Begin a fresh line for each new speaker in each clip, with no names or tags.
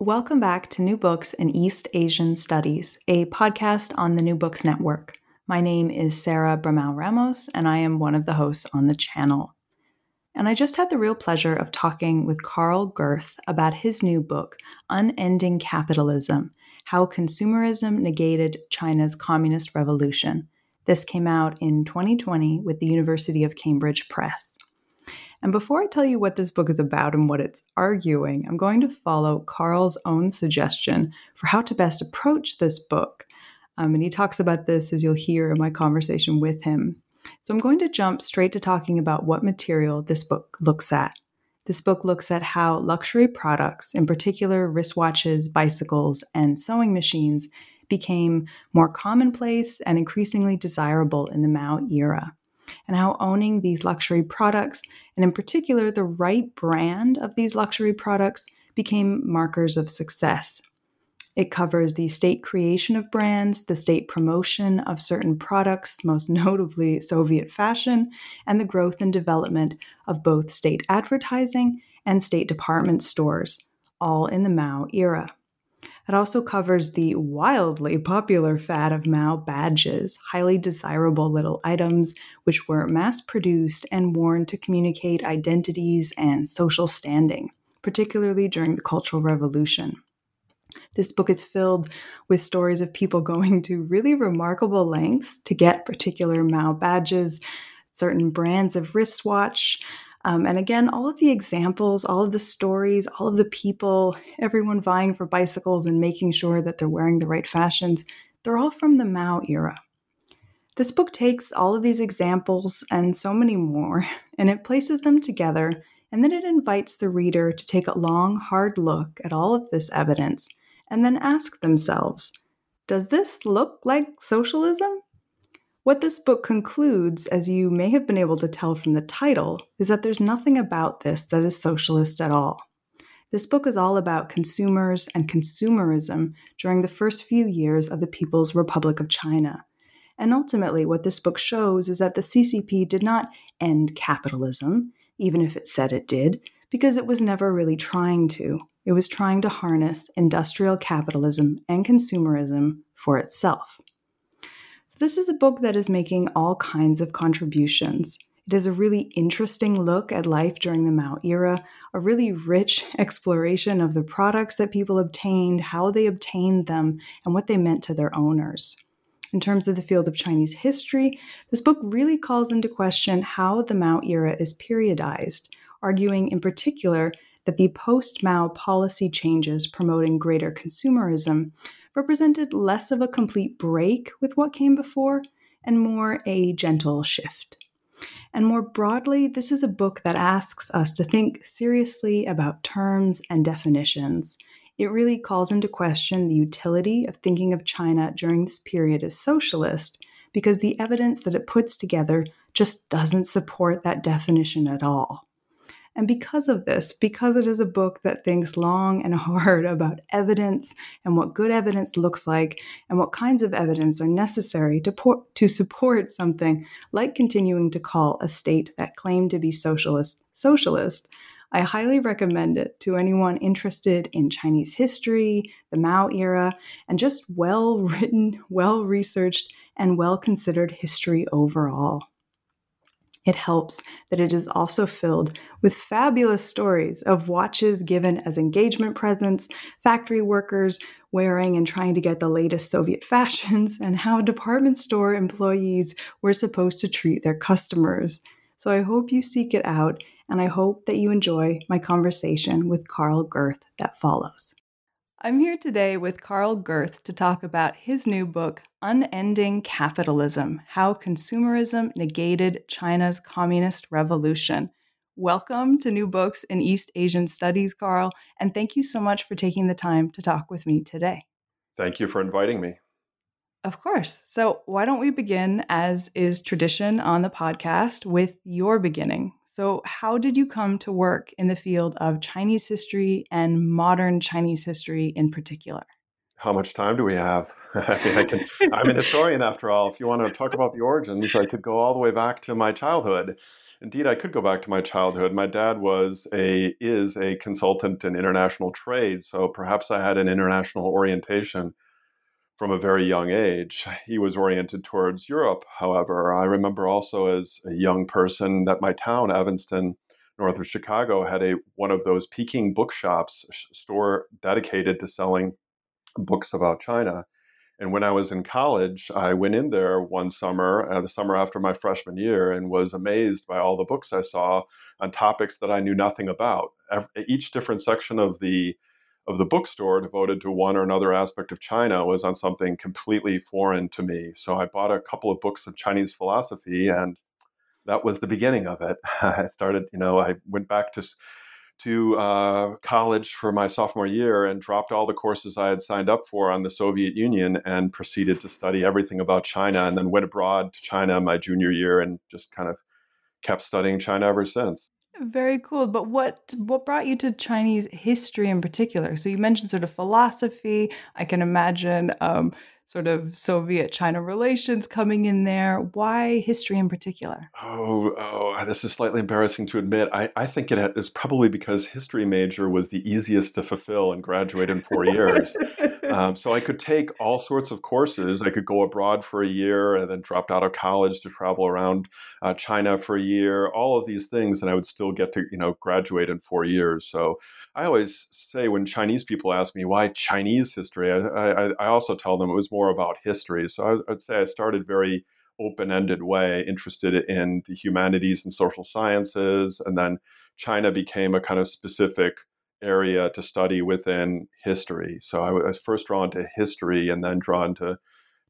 Welcome back to New Books in East Asian Studies, a podcast on the New Books Network. My name is Sarah Bramao Ramos, and I am one of the hosts on the channel. And I just had the real pleasure of talking with Carl Gerth about his new book, Unending Capitalism How Consumerism Negated China's Communist Revolution. This came out in 2020 with the University of Cambridge Press. And before I tell you what this book is about and what it's arguing, I'm going to follow Carl's own suggestion for how to best approach this book. Um, and he talks about this as you'll hear in my conversation with him. So I'm going to jump straight to talking about what material this book looks at. This book looks at how luxury products, in particular wristwatches, bicycles, and sewing machines, became more commonplace and increasingly desirable in the Mao era and how owning these luxury products, and in particular the right brand of these luxury products, became markers of success. It covers the state creation of brands, the state promotion of certain products, most notably Soviet fashion, and the growth and development of both state advertising and state department stores, all in the Mao era. It also covers the wildly popular fad of Mao badges, highly desirable little items which were mass produced and worn to communicate identities and social standing, particularly during the Cultural Revolution. This book is filled with stories of people going to really remarkable lengths to get particular Mao badges, certain brands of wristwatch, um, and again, all of the examples, all of the stories, all of the people, everyone vying for bicycles and making sure that they're wearing the right fashions, they're all from the Mao era. This book takes all of these examples and so many more, and it places them together, and then it invites the reader to take a long, hard look at all of this evidence and then ask themselves Does this look like socialism? What this book concludes, as you may have been able to tell from the title, is that there's nothing about this that is socialist at all. This book is all about consumers and consumerism during the first few years of the People's Republic of China. And ultimately, what this book shows is that the CCP did not end capitalism, even if it said it did, because it was never really trying to. It was trying to harness industrial capitalism and consumerism for itself. This is a book that is making all kinds of contributions. It is a really interesting look at life during the Mao era, a really rich exploration of the products that people obtained, how they obtained them, and what they meant to their owners. In terms of the field of Chinese history, this book really calls into question how the Mao era is periodized, arguing in particular that the post Mao policy changes promoting greater consumerism represented less of a complete break with what came before and more a gentle shift. And more broadly, this is a book that asks us to think seriously about terms and definitions. It really calls into question the utility of thinking of China during this period as socialist because the evidence that it puts together just doesn't support that definition at all. And because of this, because it is a book that thinks long and hard about evidence and what good evidence looks like and what kinds of evidence are necessary to, por- to support something like continuing to call a state that claimed to be socialist socialist, I highly recommend it to anyone interested in Chinese history, the Mao era, and just well written, well researched, and well considered history overall. It helps that it is also filled with fabulous stories of watches given as engagement presents, factory workers wearing and trying to get the latest Soviet fashions, and how department store employees were supposed to treat their customers. So I hope you seek it out, and I hope that you enjoy my conversation with Carl Gerth that follows. I'm here today with Carl Gerth to talk about his new book, Unending Capitalism How Consumerism Negated China's Communist Revolution. Welcome to New Books in East Asian Studies, Carl, and thank you so much for taking the time to talk with me today.
Thank you for inviting me.
Of course. So, why don't we begin, as is tradition on the podcast, with your beginning? So, how did you come to work in the field of Chinese history and modern Chinese history in particular?
How much time do we have? I mean, I can, I'm an historian after all. If you want to talk about the origins, I could go all the way back to my childhood. Indeed, I could go back to my childhood. My dad was a is a consultant in international trade, so perhaps I had an international orientation from a very young age. He was oriented towards Europe, however. I remember also as a young person that my town, Evanston, north of Chicago, had a one of those Peking bookshops store dedicated to selling books about China. And when I was in college, I went in there one summer, uh, the summer after my freshman year, and was amazed by all the books I saw on topics that I knew nothing about. Each different section of the of the bookstore devoted to one or another aspect of China was on something completely foreign to me. So I bought a couple of books of Chinese philosophy, and that was the beginning of it. I started, you know, I went back to to uh, college for my sophomore year and dropped all the courses I had signed up for on the Soviet Union and proceeded to study everything about China, and then went abroad to China my junior year and just kind of kept studying China ever since.
Very cool. But what what brought you to Chinese history in particular? So you mentioned sort of philosophy. I can imagine um, sort of Soviet China relations coming in there. Why history in particular?
Oh, oh, this is slightly embarrassing to admit. I, I think it is probably because history major was the easiest to fulfill and graduate in four years. Um, so I could take all sorts of courses. I could go abroad for a year and then dropped out of college to travel around uh, China for a year. All of these things, and I would still get to you know graduate in four years. So I always say when Chinese people ask me why Chinese history, I, I, I also tell them it was more about history. So I, I'd say I started very open-ended way, interested in the humanities and social sciences, and then China became a kind of specific area to study within history. So I was first drawn to history and then drawn to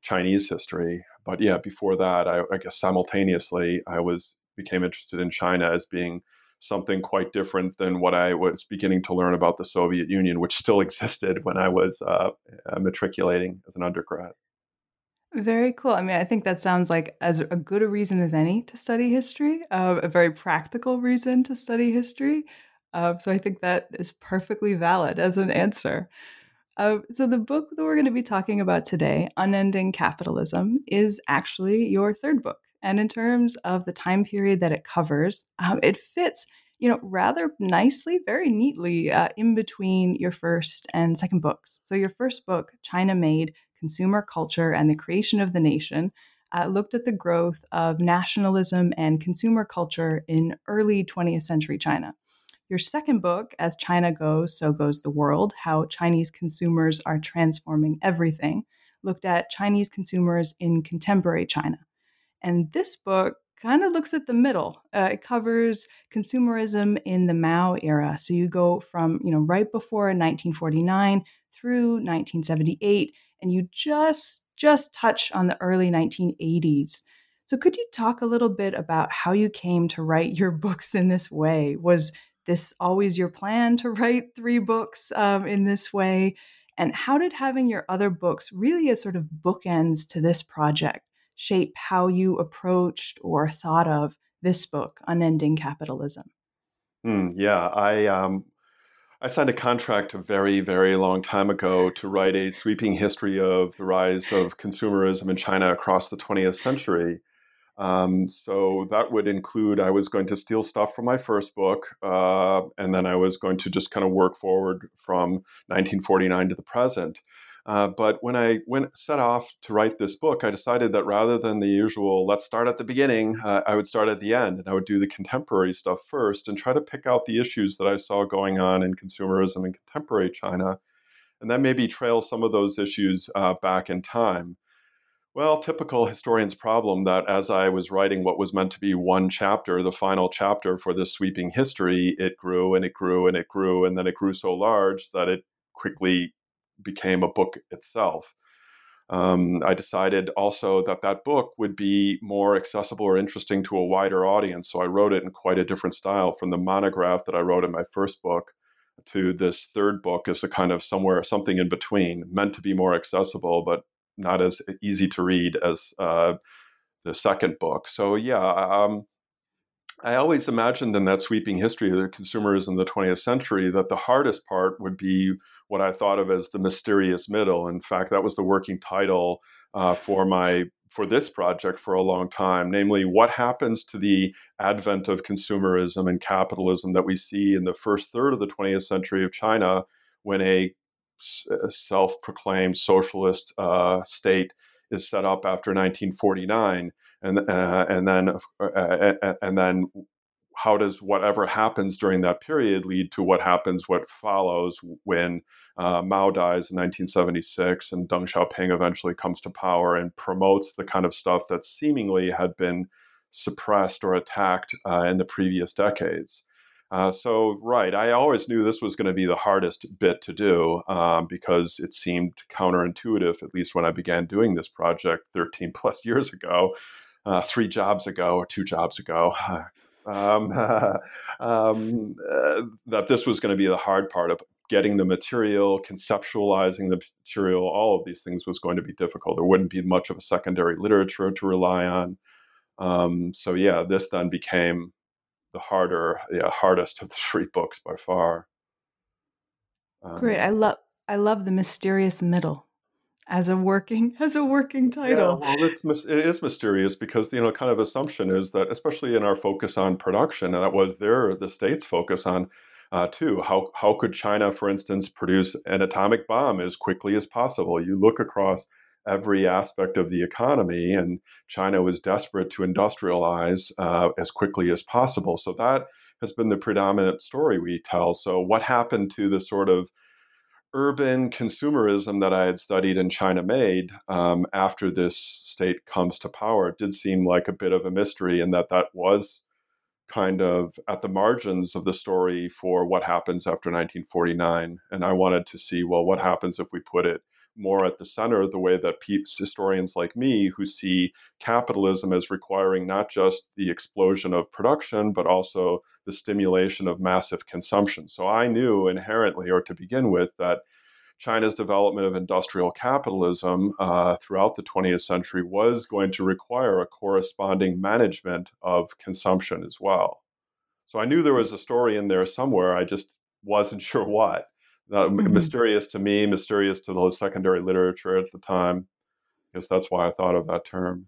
Chinese history. But yeah, before that, I, I guess simultaneously I was became interested in China as being something quite different than what I was beginning to learn about the Soviet Union, which still existed when I was uh, uh, matriculating as an undergrad.
Very cool. I mean, I think that sounds like as a good a reason as any to study history, uh, a very practical reason to study history. Uh, so I think that is perfectly valid as an answer. Uh, so the book that we're going to be talking about today, Unending Capitalism, is actually your third book. And in terms of the time period that it covers, um, it fits, you know, rather nicely, very neatly uh, in between your first and second books. So your first book, China Made: Consumer Culture and the Creation of the Nation, uh, looked at the growth of nationalism and consumer culture in early 20th century China. Your second book, As China Goes, So Goes the World How Chinese Consumers Are Transforming Everything, looked at Chinese consumers in contemporary China. And this book kind of looks at the middle. Uh, it covers consumerism in the Mao era. So you go from, you know, right before 1949 through 1978, and you just just touch on the early 1980s. So could you talk a little bit about how you came to write your books in this way? Was this always your plan to write three books um, in this way? And how did having your other books really as sort of bookends to this project shape how you approached or thought of this book, Unending Capitalism?
Mm, yeah, I um, I signed a contract a very, very long time ago to write a sweeping history of the rise of consumerism in China across the 20th century. Um, so that would include I was going to steal stuff from my first book, uh, and then I was going to just kind of work forward from 1949 to the present. Uh, but when I went set off to write this book, I decided that rather than the usual "let's start at the beginning," uh, I would start at the end, and I would do the contemporary stuff first, and try to pick out the issues that I saw going on in consumerism in contemporary China, and then maybe trail some of those issues uh, back in time. Well, typical historian's problem that as I was writing what was meant to be one chapter, the final chapter for this sweeping history, it grew and it grew and it grew, and then it grew so large that it quickly became a book itself. Um, I decided also that that book would be more accessible or interesting to a wider audience. So I wrote it in quite a different style from the monograph that I wrote in my first book to this third book as a kind of somewhere, something in between, meant to be more accessible, but not as easy to read as uh, the second book. So yeah, um, I always imagined in that sweeping history of the consumerism in the 20th century that the hardest part would be what I thought of as the mysterious middle. In fact, that was the working title uh, for my for this project for a long time, namely what happens to the advent of consumerism and capitalism that we see in the first third of the 20th century of China when a self-proclaimed socialist uh, state is set up after 1949 and uh, and then uh, uh, uh, and then how does whatever happens during that period lead to what happens what follows when uh, Mao dies in 1976 and Deng Xiaoping eventually comes to power and promotes the kind of stuff that seemingly had been suppressed or attacked uh, in the previous decades. Uh, so, right, I always knew this was going to be the hardest bit to do um, because it seemed counterintuitive, at least when I began doing this project 13 plus years ago, uh, three jobs ago or two jobs ago. Um, um, uh, that this was going to be the hard part of getting the material, conceptualizing the material, all of these things was going to be difficult. There wouldn't be much of a secondary literature to rely on. Um, so yeah, this then became the harder, yeah, hardest of the three books by far.
Um, Great, I love I love the mysterious middle as a working as a working title.
Yeah, well, it's it is mysterious because you know, kind of assumption is that, especially in our focus on production, and that was their the state's focus on uh, too. How how could China, for instance, produce an atomic bomb as quickly as possible? You look across every aspect of the economy, and China was desperate to industrialize uh, as quickly as possible. So that has been the predominant story we tell. So what happened to the sort of urban consumerism that I had studied in China made um, after this state comes to power did seem like a bit of a mystery, and that that was kind of at the margins of the story for what happens after 1949. And I wanted to see, well, what happens if we put it more at the center of the way that historians like me who see capitalism as requiring not just the explosion of production but also the stimulation of massive consumption. So i knew inherently or to begin with that china's development of industrial capitalism uh, throughout the 20th century was going to require a corresponding management of consumption as well. So i knew there was a story in there somewhere i just wasn't sure what uh, mm-hmm. mysterious to me, mysterious to the secondary literature at the time. I guess that's why I thought of that term.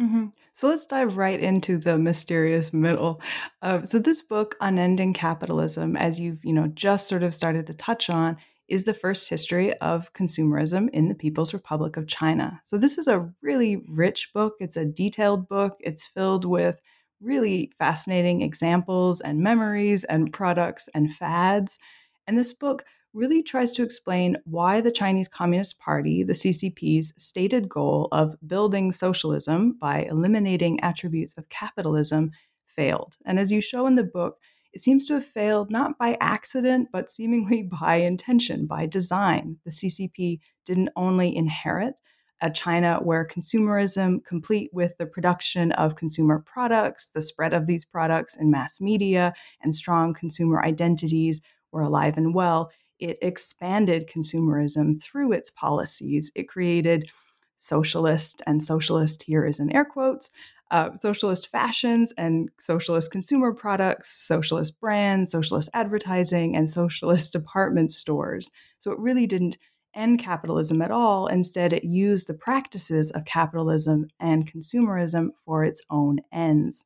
Mm-hmm. So let's dive right into the mysterious middle. Uh, so this book, Unending Capitalism, as you've you know just sort of started to touch on, is the first history of consumerism in the People's Republic of China. So this is a really rich book. It's a detailed book. It's filled with really fascinating examples and memories and products and fads. And this book really tries to explain why the Chinese Communist Party, the CCP's stated goal of building socialism by eliminating attributes of capitalism failed. And as you show in the book, it seems to have failed not by accident, but seemingly by intention, by design. The CCP didn't only inherit a China where consumerism, complete with the production of consumer products, the spread of these products in mass media, and strong consumer identities, were alive and well, it expanded consumerism through its policies. It created socialist, and socialist here is in air quotes, uh, socialist fashions and socialist consumer products, socialist brands, socialist advertising, and socialist department stores. So it really didn't end capitalism at all. Instead, it used the practices of capitalism and consumerism for its own ends.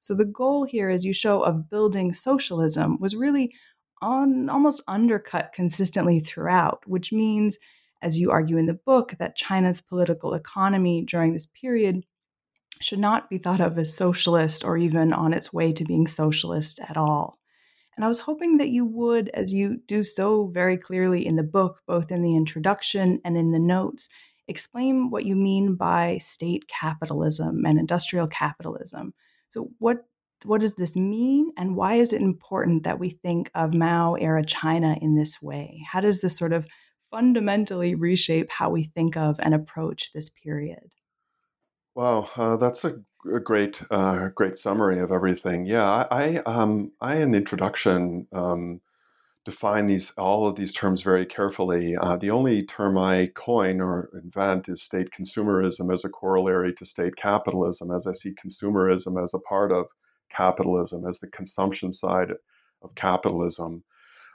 So the goal here, as you show, of building socialism was really on almost undercut consistently throughout, which means as you argue in the book, that China's political economy during this period should not be thought of as socialist or even on its way to being socialist at all. And I was hoping that you would, as you do so very clearly in the book, both in the introduction and in the notes, explain what you mean by state capitalism and industrial capitalism. So, what what does this mean, and why is it important that we think of Mao era China in this way? How does this sort of fundamentally reshape how we think of and approach this period?
Wow, uh, that's a, a great, uh, great summary of everything. Yeah, I, um, I in the introduction um, define these all of these terms very carefully. Uh, the only term I coin or invent is state consumerism as a corollary to state capitalism, as I see consumerism as a part of capitalism, as the consumption side of capitalism.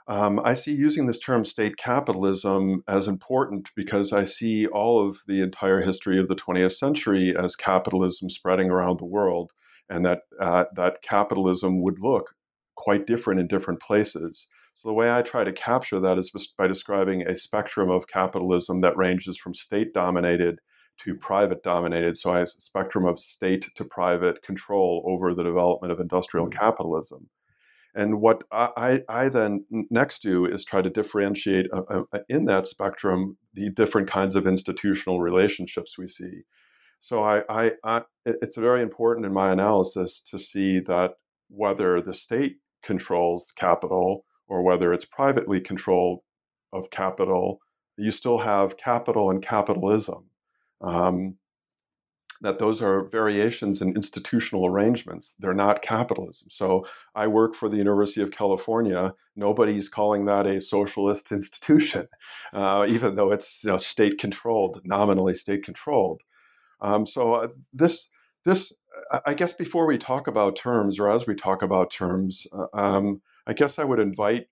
Um, I see using this term state capitalism as important because I see all of the entire history of the 20th century as capitalism spreading around the world, and that uh, that capitalism would look quite different in different places. So the way I try to capture that is by describing a spectrum of capitalism that ranges from state-dominated to private dominated. So I have a spectrum of state to private control over the development of industrial mm-hmm. capitalism. And what I, I then next do is try to differentiate uh, uh, in that spectrum the different kinds of institutional relationships we see. So I, I, I, it's very important in my analysis to see that whether the state controls capital or whether it's privately controlled of capital, you still have capital and capitalism. Um, that those are variations in institutional arrangements. They're not capitalism. So I work for the University of California. Nobody's calling that a socialist institution, uh, even though it's you know, state controlled, nominally state controlled. Um, so uh, this this I guess before we talk about terms, or as we talk about terms, uh, um, I guess I would invite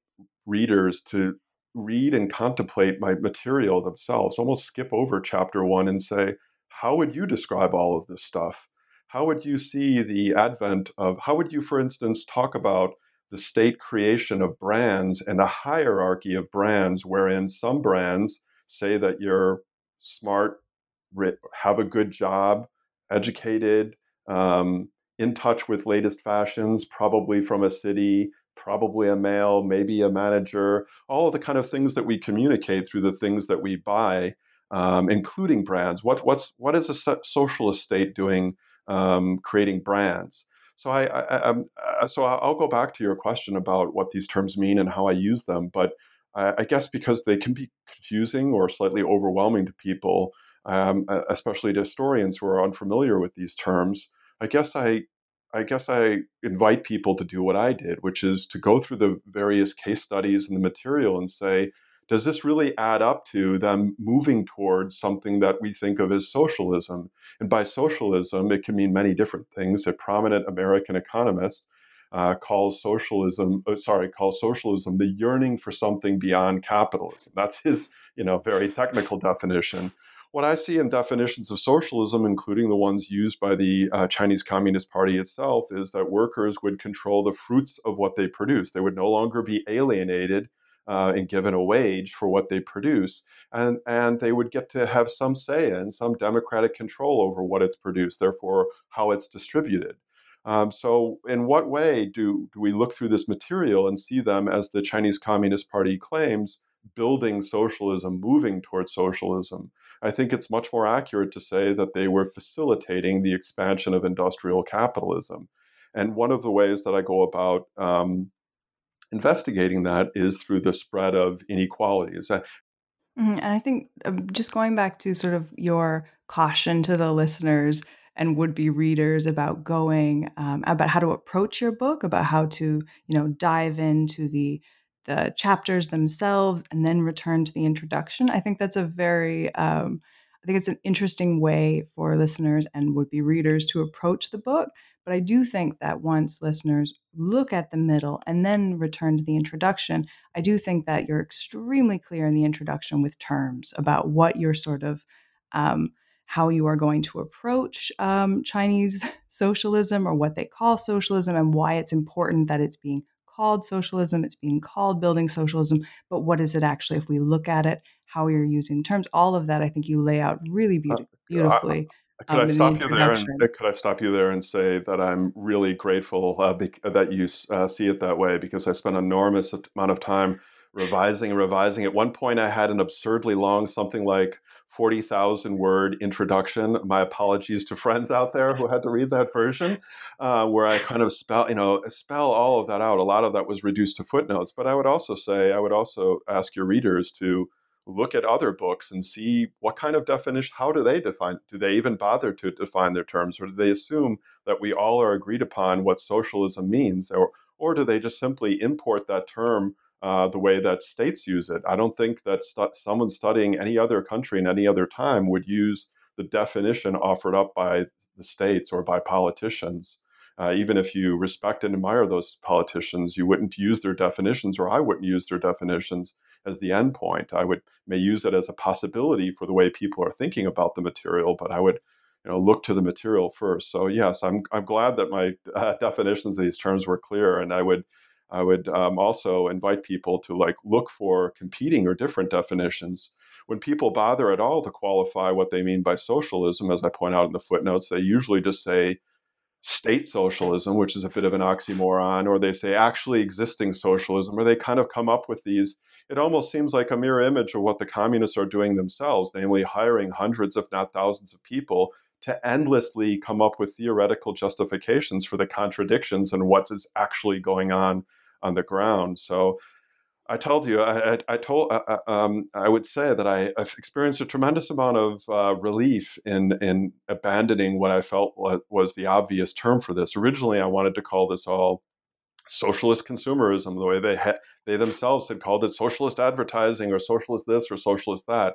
readers to read and contemplate my material themselves. Almost skip over chapter one and say, how would you describe all of this stuff? How would you see the advent of, how would you, for instance, talk about the state creation of brands and a hierarchy of brands wherein some brands say that you're smart, have a good job, educated, um, in touch with latest fashions, probably from a city, probably a male, maybe a manager, all of the kind of things that we communicate through the things that we buy um, including brands. What what's what is a socialist state doing um, creating brands? So I, I, I uh, so I'll go back to your question about what these terms mean and how I use them, but I, I guess because they can be confusing or slightly overwhelming to people, um, especially to historians who are unfamiliar with these terms. I guess I I guess I invite people to do what I did, which is to go through the various case studies and the material and say, does this really add up to them moving towards something that we think of as socialism? And by socialism, it can mean many different things. A prominent American economist uh, calls socialism, uh, sorry, calls socialism the yearning for something beyond capitalism. That's his, you know, very technical definition. What I see in definitions of socialism, including the ones used by the uh, Chinese Communist Party itself, is that workers would control the fruits of what they produce. They would no longer be alienated uh, and given a wage for what they produce, and and they would get to have some say and some democratic control over what it's produced, therefore how it's distributed. Um, so, in what way do, do we look through this material and see them, as the Chinese Communist Party claims, building socialism, moving towards socialism? I think it's much more accurate to say that they were facilitating the expansion of industrial capitalism. And one of the ways that I go about um, investigating that is through the spread of inequalities.
Mm-hmm. And I think um, just going back to sort of your caution to the listeners and would be readers about going um, about how to approach your book, about how to you know dive into the the chapters themselves and then return to the introduction. I think that's a very um, I think it's an interesting way for listeners and would be readers to approach the book but I do think that once listeners look at the middle and then return to the introduction, I do think that you're extremely clear in the introduction with terms about what you're sort of, um, how you are going to approach um, Chinese socialism or what they call socialism and why it's important that it's being called socialism, it's being called building socialism, but what is it actually if we look at it, how you're using terms, all of that I think you lay out really be- uh, beautifully.
Could um, I stop you there? And, could I stop you there and say that I'm really grateful uh, that you uh, see it that way because I spent an enormous amount of time revising and revising. At one point, I had an absurdly long, something like 40,000 word introduction. My apologies to friends out there who had to read that version, uh, where I kind of spell, you know, spell all of that out. A lot of that was reduced to footnotes. But I would also say, I would also ask your readers to look at other books and see what kind of definition, how do they define, do they even bother to define their terms, or do they assume that we all are agreed upon what socialism means, or, or do they just simply import that term uh, the way that states use it. I don't think that st- someone studying any other country in any other time would use the definition offered up by the states or by politicians. Uh, even if you respect and admire those politicians, you wouldn't use their definitions, or I wouldn't use their definitions as the end point. I would may use it as a possibility for the way people are thinking about the material, but I would you know look to the material first. So yes, I'm I'm glad that my uh, definitions of these terms were clear, and I would I would um, also invite people to like look for competing or different definitions. When people bother at all to qualify what they mean by socialism, as I point out in the footnotes, they usually just say state socialism, which is a bit of an oxymoron, or they say actually existing socialism, or they kind of come up with these. It almost seems like a mirror image of what the communists are doing themselves, namely hiring hundreds, if not thousands, of people to endlessly come up with theoretical justifications for the contradictions and what is actually going on on the ground. So I told you, I, I, told, uh, uh, um, I would say that I, have experienced a tremendous amount of uh, relief in in abandoning what I felt was the obvious term for this. Originally, I wanted to call this all socialist consumerism, the way they ha- they themselves had called it socialist advertising or socialist this or socialist that.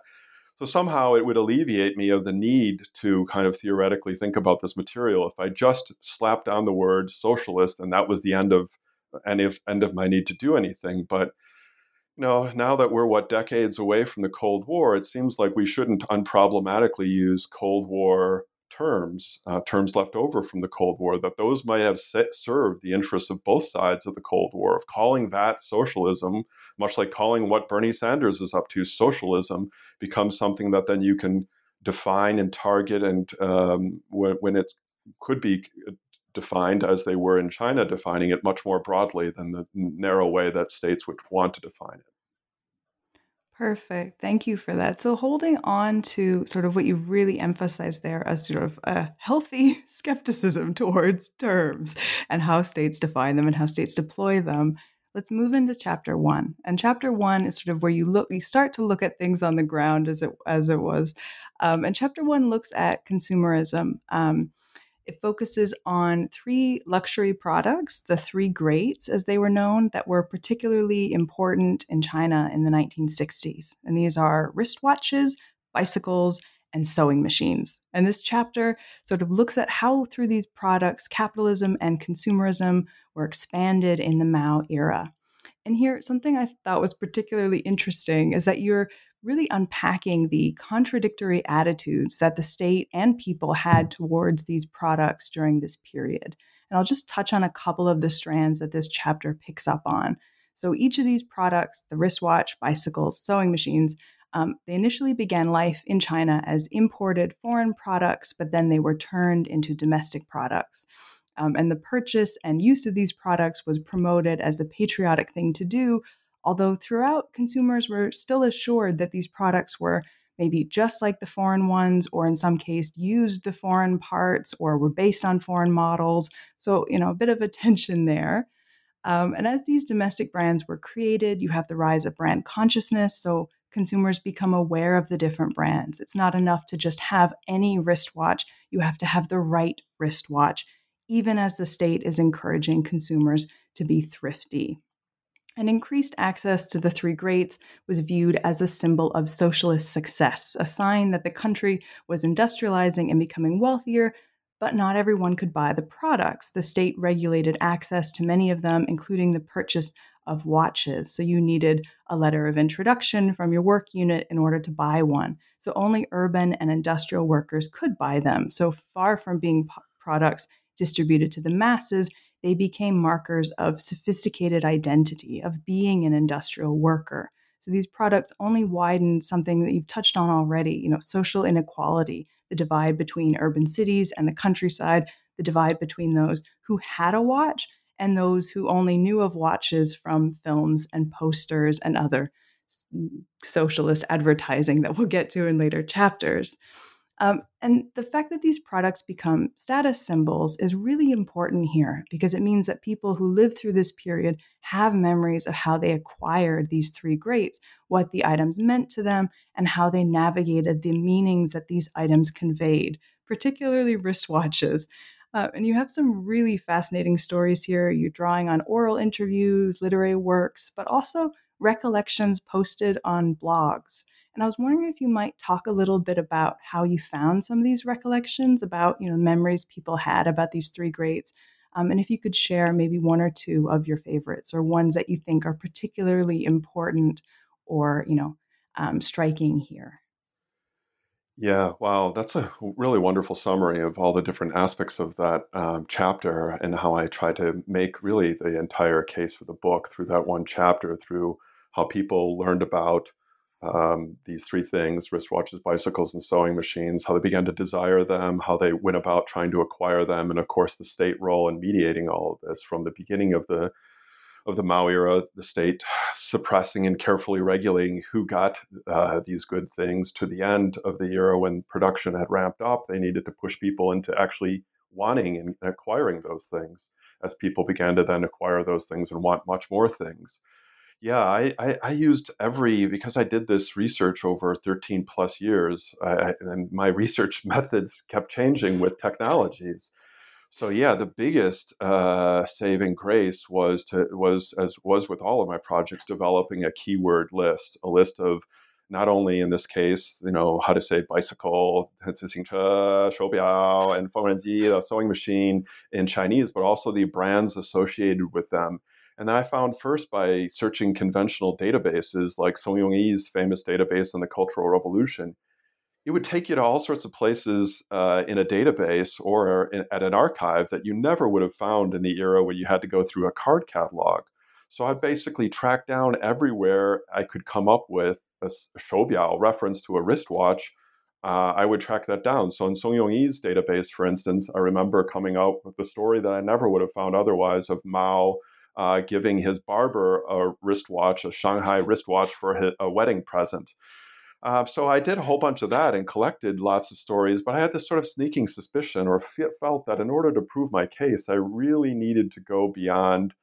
So somehow it would alleviate me of the need to kind of theoretically think about this material if I just slapped down the word socialist and that was the end of uh, any of end of my need to do anything. But you know, now that we're what decades away from the Cold War, it seems like we shouldn't unproblematically use Cold War terms, uh, terms left over from the Cold War, that those might have served the interests of both sides of the Cold War. Of calling that socialism, much like calling what Bernie Sanders is up to socialism, becomes something that then you can define and target, and um, when, when it could be defined as they were in China, defining it much more broadly than the narrow way that states would want to define it.
Perfect. Thank you for that. So, holding on to sort of what you've really emphasized there as sort of a healthy skepticism towards terms and how states define them and how states deploy them, let's move into chapter one. And chapter one is sort of where you look, you start to look at things on the ground as it as it was. Um, and chapter one looks at consumerism. Um, it focuses on three luxury products, the three greats, as they were known, that were particularly important in China in the 1960s. And these are wristwatches, bicycles, and sewing machines. And this chapter sort of looks at how, through these products, capitalism and consumerism were expanded in the Mao era. And here, something I thought was particularly interesting is that you're really unpacking the contradictory attitudes that the state and people had towards these products during this period. And I'll just touch on a couple of the strands that this chapter picks up on. So each of these products, the wristwatch, bicycles, sewing machines, um, they initially began life in China as imported foreign products, but then they were turned into domestic products. Um, and the purchase and use of these products was promoted as a patriotic thing to do although throughout consumers were still assured that these products were maybe just like the foreign ones, or in some case used the foreign parts or were based on foreign models. So, you know, a bit of a tension there. Um, and as these domestic brands were created, you have the rise of brand consciousness. So consumers become aware of the different brands. It's not enough to just have any wristwatch, you have to have the right wristwatch, even as the state is encouraging consumers to be thrifty and increased access to the three greats was viewed as a symbol of socialist success, a sign that the country was industrializing and becoming wealthier, but not everyone could buy the products. The state regulated access to many of them, including the purchase of watches. So you needed a letter of introduction from your work unit in order to buy one. So only urban and industrial workers could buy them. So far from being products distributed to the masses, they became markers of sophisticated identity, of being an industrial worker. So these products only widen something that you've touched on already, you know, social inequality, the divide between urban cities and the countryside, the divide between those who had a watch and those who only knew of watches from films and posters and other mm, socialist advertising that we'll get to in later chapters. Um, and the fact that these products become status symbols is really important here because it means that people who lived through this period have memories of how they acquired these three greats, what the items meant to them, and how they navigated the meanings that these items conveyed, particularly wristwatches. Uh, and you have some really fascinating stories here. You're drawing on oral interviews, literary works, but also recollections posted on blogs. And I was wondering if you might talk a little bit about how you found some of these recollections about, you know, memories people had about these three greats. Um, and if you could share maybe one or two of your favorites or ones that you think are particularly important or, you know, um, striking here.
Yeah, wow, that's a really wonderful summary of all the different aspects of that um, chapter and how I try to make really the entire case for the book through that one chapter, through how people learned about um, these three things wristwatches, bicycles, and sewing machines, how they began to desire them, how they went about trying to acquire them, and of course, the state role in mediating all of this from the beginning of the of the Mao era, the state suppressing and carefully regulating who got uh, these good things to the end of the era when production had ramped up. They needed to push people into actually wanting and acquiring those things as people began to then acquire those things and want much more things yeah, I, I, I, used every because I did this research over 13 plus years, I, and my research methods kept changing with technologies. So yeah, the biggest uh, saving grace was to was as was with all of my projects developing a keyword list, a list of not only in this case, you know, how to say bicycle, and uh, sewing machine in Chinese, but also the brands associated with them and then I found first by searching conventional databases like Song Yong-yi's famous database on the Cultural Revolution, it would take you to all sorts of places uh, in a database or in, at an archive that you never would have found in the era where you had to go through a card catalog. So I basically tracked down everywhere I could come up with a, shoubiao reference to a wristwatch. Uh, I would track that down. So in Song Yong-yi's database, for instance, I remember coming out with a story that I never would have found otherwise of Mao uh, giving his barber a wristwatch, a Shanghai wristwatch for a wedding present. Uh, so I did a whole bunch of that and collected lots of stories, but I had this sort of sneaking suspicion or felt that in order to prove my case, I really needed to go beyond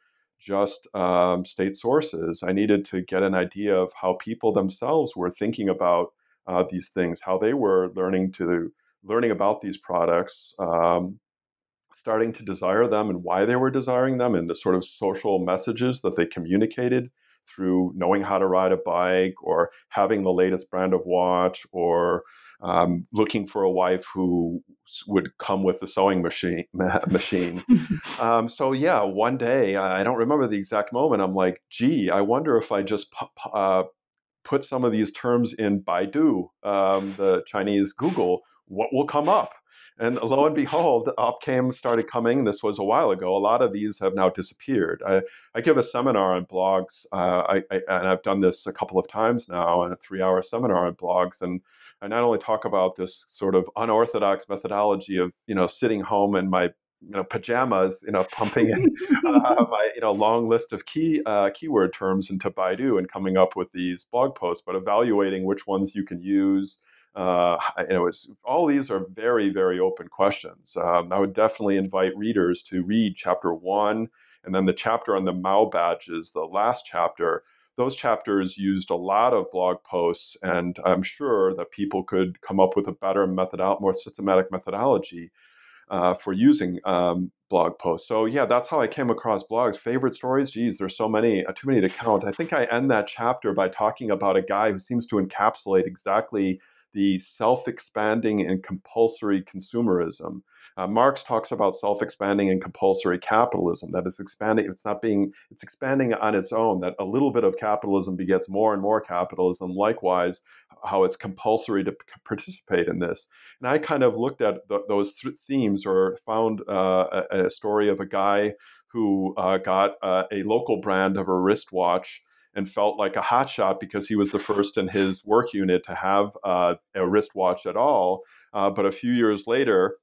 just um, state sources. I needed to get an idea of how people themselves were thinking about uh, these things, how they were learning to learning about these products, um, starting to desire them and why they were desiring them and the sort of social messages that they communicated through knowing how to ride a bike or having the latest brand of watch or um, looking for a wife who would come with the sewing machine machine. Um, so yeah one day i don't remember the exact moment i'm like gee i wonder if i just uh, put some of these terms in baidu um, the chinese google what will come up and lo and behold, up came started coming. This was a while ago. A lot of these have now disappeared. I, I give a seminar on blogs, uh, I, I, and I've done this a couple of times now, and a three-hour seminar on blogs. And I not only talk about this sort of unorthodox methodology of you know sitting home in my you know pajamas, you know pumping in uh, my you know long list of key uh, keyword terms into Baidu and coming up with these blog posts, but evaluating which ones you can use uh, you know, it's, all these are very, very open questions. Um, I would definitely invite readers to read chapter one and then the chapter on the Mao badges, the last chapter. Those chapters used a lot of blog posts, and I'm sure that people could come up with a better method, more systematic methodology uh, for using um, blog posts. So yeah, that's how I came across blogs. Favorite stories? Geez, there's so many, uh, too many to count. I think I end that chapter by talking about a guy who seems to encapsulate exactly the self expanding and compulsory consumerism. Uh, Marx talks about self expanding and compulsory capitalism, that it's expanding, it's not being, it's expanding on its own, that a little bit of capitalism begets more and more capitalism. Likewise, how it's compulsory to p- participate in this. And I kind of looked at th- those th- themes or found uh, a, a story of a guy who uh, got uh, a local brand of a wristwatch and felt like a hotshot because he was the first in his work unit to have uh, a wristwatch at all. Uh, but a few years later,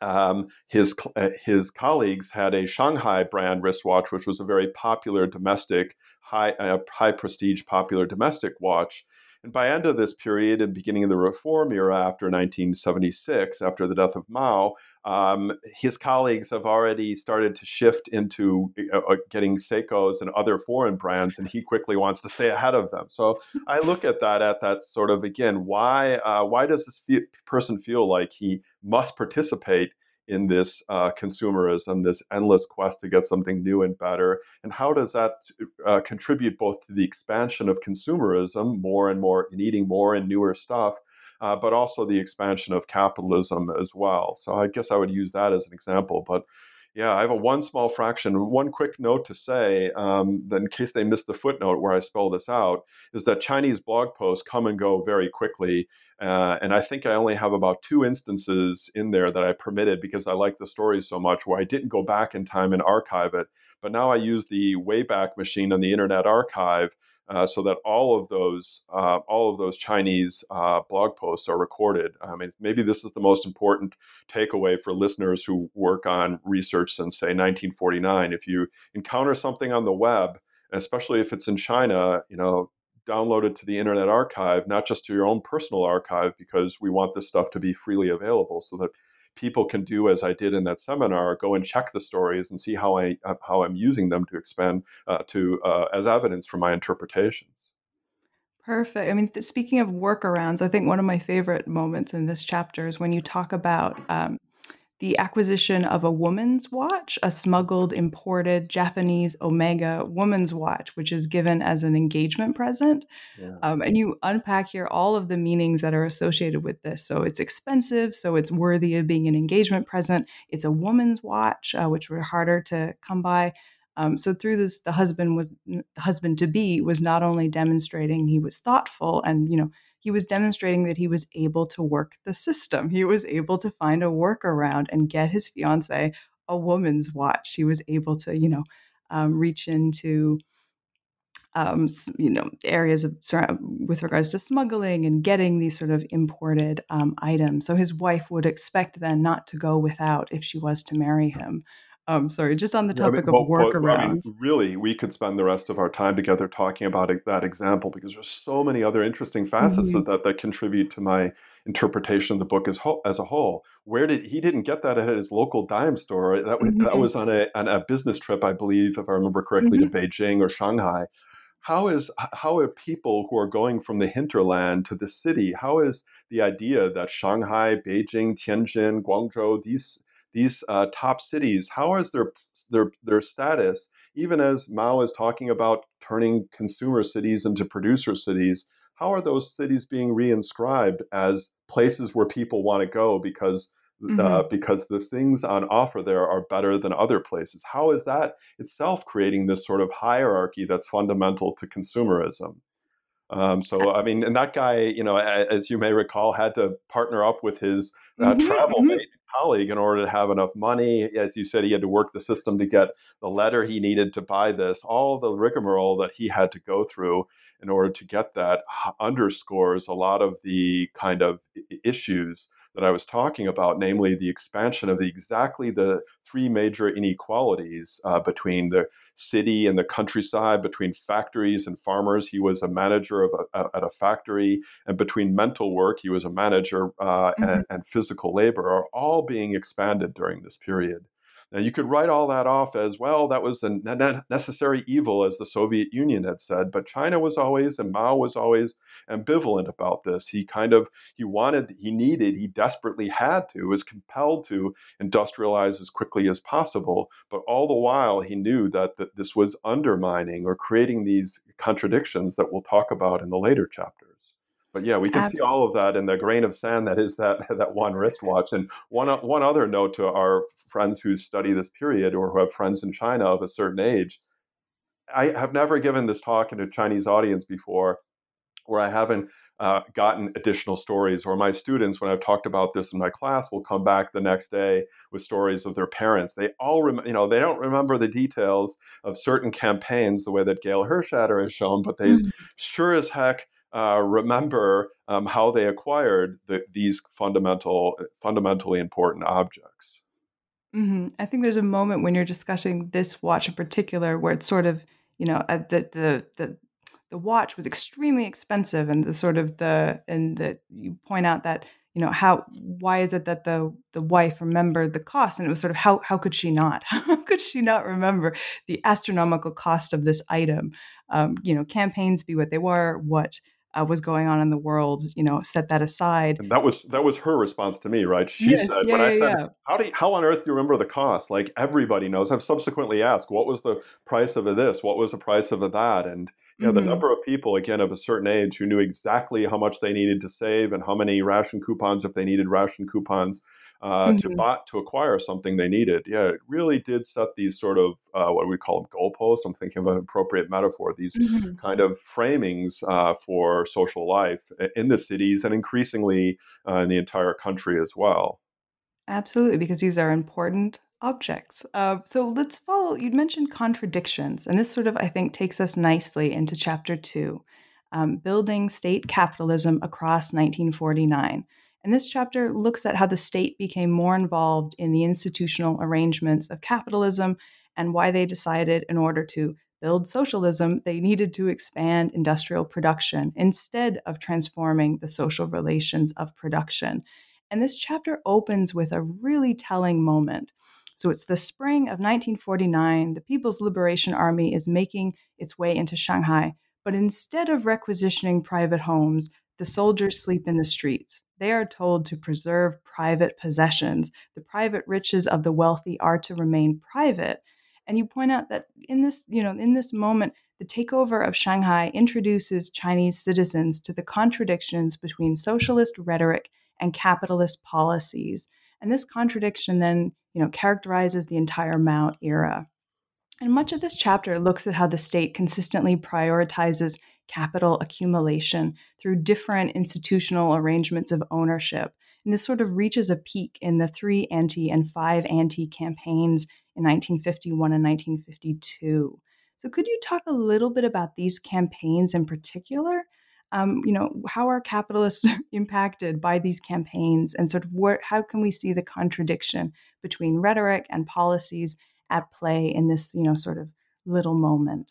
um, his uh, his colleagues had a Shanghai brand wristwatch, which was a very popular domestic, high uh, high prestige, popular domestic watch. And by end of this period and beginning of the reform era after 1976, after the death of Mao, um, his colleagues have already started to shift into uh, uh, getting Seiko's and other foreign brands, and he quickly wants to stay ahead of them. So I look at that at that sort of again, why uh, why does this fe- person feel like he must participate in this uh, consumerism, this endless quest to get something new and better? And how does that uh, contribute both to the expansion of consumerism, more and more needing more and newer stuff, uh, but also the expansion of capitalism as well? So I guess I would use that as an example. But yeah, I have a one small fraction. One quick note to say, um, that in case they missed the footnote where I spell this out, is that Chinese blog posts come and go very quickly. Uh, and I think I only have about two instances in there that I permitted because I like the story so much where I didn't go back in time and archive it. But now I use the Wayback Machine on the Internet Archive uh, so that all of those uh, all of those Chinese uh, blog posts are recorded. I mean, maybe this is the most important takeaway for listeners who work on research since say 1949. If you encounter something on the web, especially if it's in China, you know, download it to the Internet Archive, not just to your own personal archive, because we want this stuff to be freely available so that people can do as I did in that seminar, go and check the stories and see how I uh, how I'm using them to expand uh, to uh, as evidence for my interpretations.
Perfect. I mean, th- speaking of workarounds, I think one of my favorite moments in this chapter is when you talk about um, the acquisition of a woman's watch, a smuggled, imported Japanese Omega woman's watch, which is given as an engagement present. Yeah. Um, and you unpack here all of the meanings that are associated with this. So it's expensive, so it's worthy of being an engagement present. It's a woman's watch, uh, which were harder to come by. Um, so through this, the husband was the husband to be was not only demonstrating he was thoughtful and you know he was demonstrating that he was able to work the system. He was able to find a workaround and get his fiance a woman's watch. He was able to, you know, um, reach into, um, you know, areas of with regards to smuggling and getting these sort of imported um, items. So his wife would expect then not to go without if she was to marry him. Um, sorry, just on the topic
I mean,
of workarounds. I mean,
really, we could spend the rest of our time together talking about that example because there's so many other interesting facets mm-hmm. that, that contribute to my interpretation of the book as whole, as a whole. Where did he didn't get that at his local dime store? That was mm-hmm. that was on a on a business trip, I believe, if I remember correctly, mm-hmm. to Beijing or Shanghai. How is how are people who are going from the hinterland to the city? How is the idea that Shanghai, Beijing, Tianjin, Guangzhou, these these uh, top cities, how is their their their status? Even as Mao is talking about turning consumer cities into producer cities, how are those cities being reinscribed as places where people want to go because uh, mm-hmm. uh, because the things on offer there are better than other places? How is that itself creating this sort of hierarchy that's fundamental to consumerism? Um, so I mean, and that guy, you know, as you may recall, had to partner up with his uh, mm-hmm, travel mm-hmm. mate colleague in order to have enough money. As you said, he had to work the system to get the letter he needed to buy this. All the rigmarole that he had to go through in order to get that underscores a lot of the kind of issues that I was talking about, namely the expansion of the, exactly the three major inequalities uh, between the city and the countryside, between factories and farmers. He was a manager of a, at a factory, and between mental work, he was a manager uh, mm-hmm. and, and physical labor, are all being expanded during this period. Now, you could write all that off as well, that was a necessary evil, as the Soviet Union had said. But China was always, and Mao was always ambivalent about this. He kind of, he wanted, he needed, he desperately had to, was compelled to industrialize as quickly as possible. But all the while, he knew that, that this was undermining or creating these contradictions that we'll talk about in the later chapters. But yeah, we can Absolutely. see all of that in the grain of sand that is that that one wristwatch. And one one other note to our friends who study this period or who have friends in China of a certain age. I have never given this talk in a Chinese audience before, where I haven't uh, gotten additional stories, or my students, when I've talked about this in my class, will come back the next day with stories of their parents. They all, rem- you know, they don't remember the details of certain campaigns the way that Gail Hershatter has shown, but they mm-hmm. sure as heck uh, remember um, how they acquired the, these fundamental, fundamentally important objects.
Mm-hmm. I think there's a moment when you're discussing this watch in particular where it's sort of, you know, uh, the the the the watch was extremely expensive and the sort of the and that you point out that you know how why is it that the the wife remembered the cost? And it was sort of how how could she not? How could she not remember the astronomical cost of this item? Um, you know campaigns be what they were what uh, was going on in the world you know set that aside.
And that was that was her response to me right? She yes, said yeah, when yeah, i said yeah. how do you, how on earth do you remember the cost? Like everybody knows. I've subsequently asked what was the price of this? What was the price of that? And you know, mm-hmm. the number of people, again, of a certain age who knew exactly how much they needed to save and how many ration coupons, if they needed ration coupons, uh, mm-hmm. to buy, to acquire something they needed. Yeah, it really did set these sort of uh, what we call them goalposts. I'm thinking of an appropriate metaphor. These mm-hmm. kind of framings uh, for social life in the cities and increasingly uh, in the entire country as well.
Absolutely, because these are important objects. Uh, so let's follow. You'd mentioned contradictions, and this sort of, I think, takes us nicely into chapter two um, building state capitalism across 1949. And this chapter looks at how the state became more involved in the institutional arrangements of capitalism and why they decided, in order to build socialism, they needed to expand industrial production instead of transforming the social relations of production. And this chapter opens with a really telling moment. So it's the spring of 1949. The People's Liberation Army is making its way into Shanghai. But instead of requisitioning private homes, the soldiers sleep in the streets. They are told to preserve private possessions. The private riches of the wealthy are to remain private. And you point out that in this, you know, in this moment, the takeover of Shanghai introduces Chinese citizens to the contradictions between socialist rhetoric and capitalist policies. And this contradiction then, you know, characterizes the entire Mao era. And much of this chapter looks at how the state consistently prioritizes capital accumulation through different institutional arrangements of ownership. And this sort of reaches a peak in the three anti and five anti campaigns in 1951 and 1952. So, could you talk a little bit about these campaigns in particular um, you know, how are capitalists impacted by these campaigns, and sort of where, how can we see the contradiction between rhetoric and policies at play in this, you know, sort of little moment?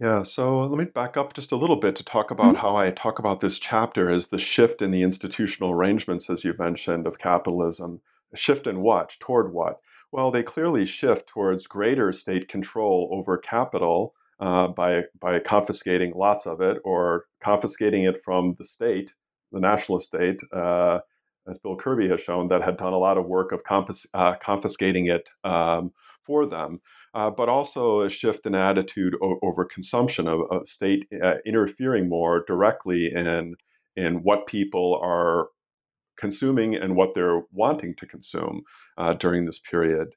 Yeah, so let me back up just a little bit to talk about mm-hmm. how I talk about this chapter as the shift in the institutional arrangements as you mentioned of capitalism. A shift in what? Toward what? Well, they clearly shift towards greater state control over capital uh, by by confiscating lots of it or confiscating it from the state, the national state, uh, as Bill Kirby has shown, that had done a lot of work of confis- uh, confiscating it um, for them. Uh, but also a shift in attitude o- over consumption of, state uh, interfering more directly in in what people are consuming and what they're wanting to consume uh, during this period.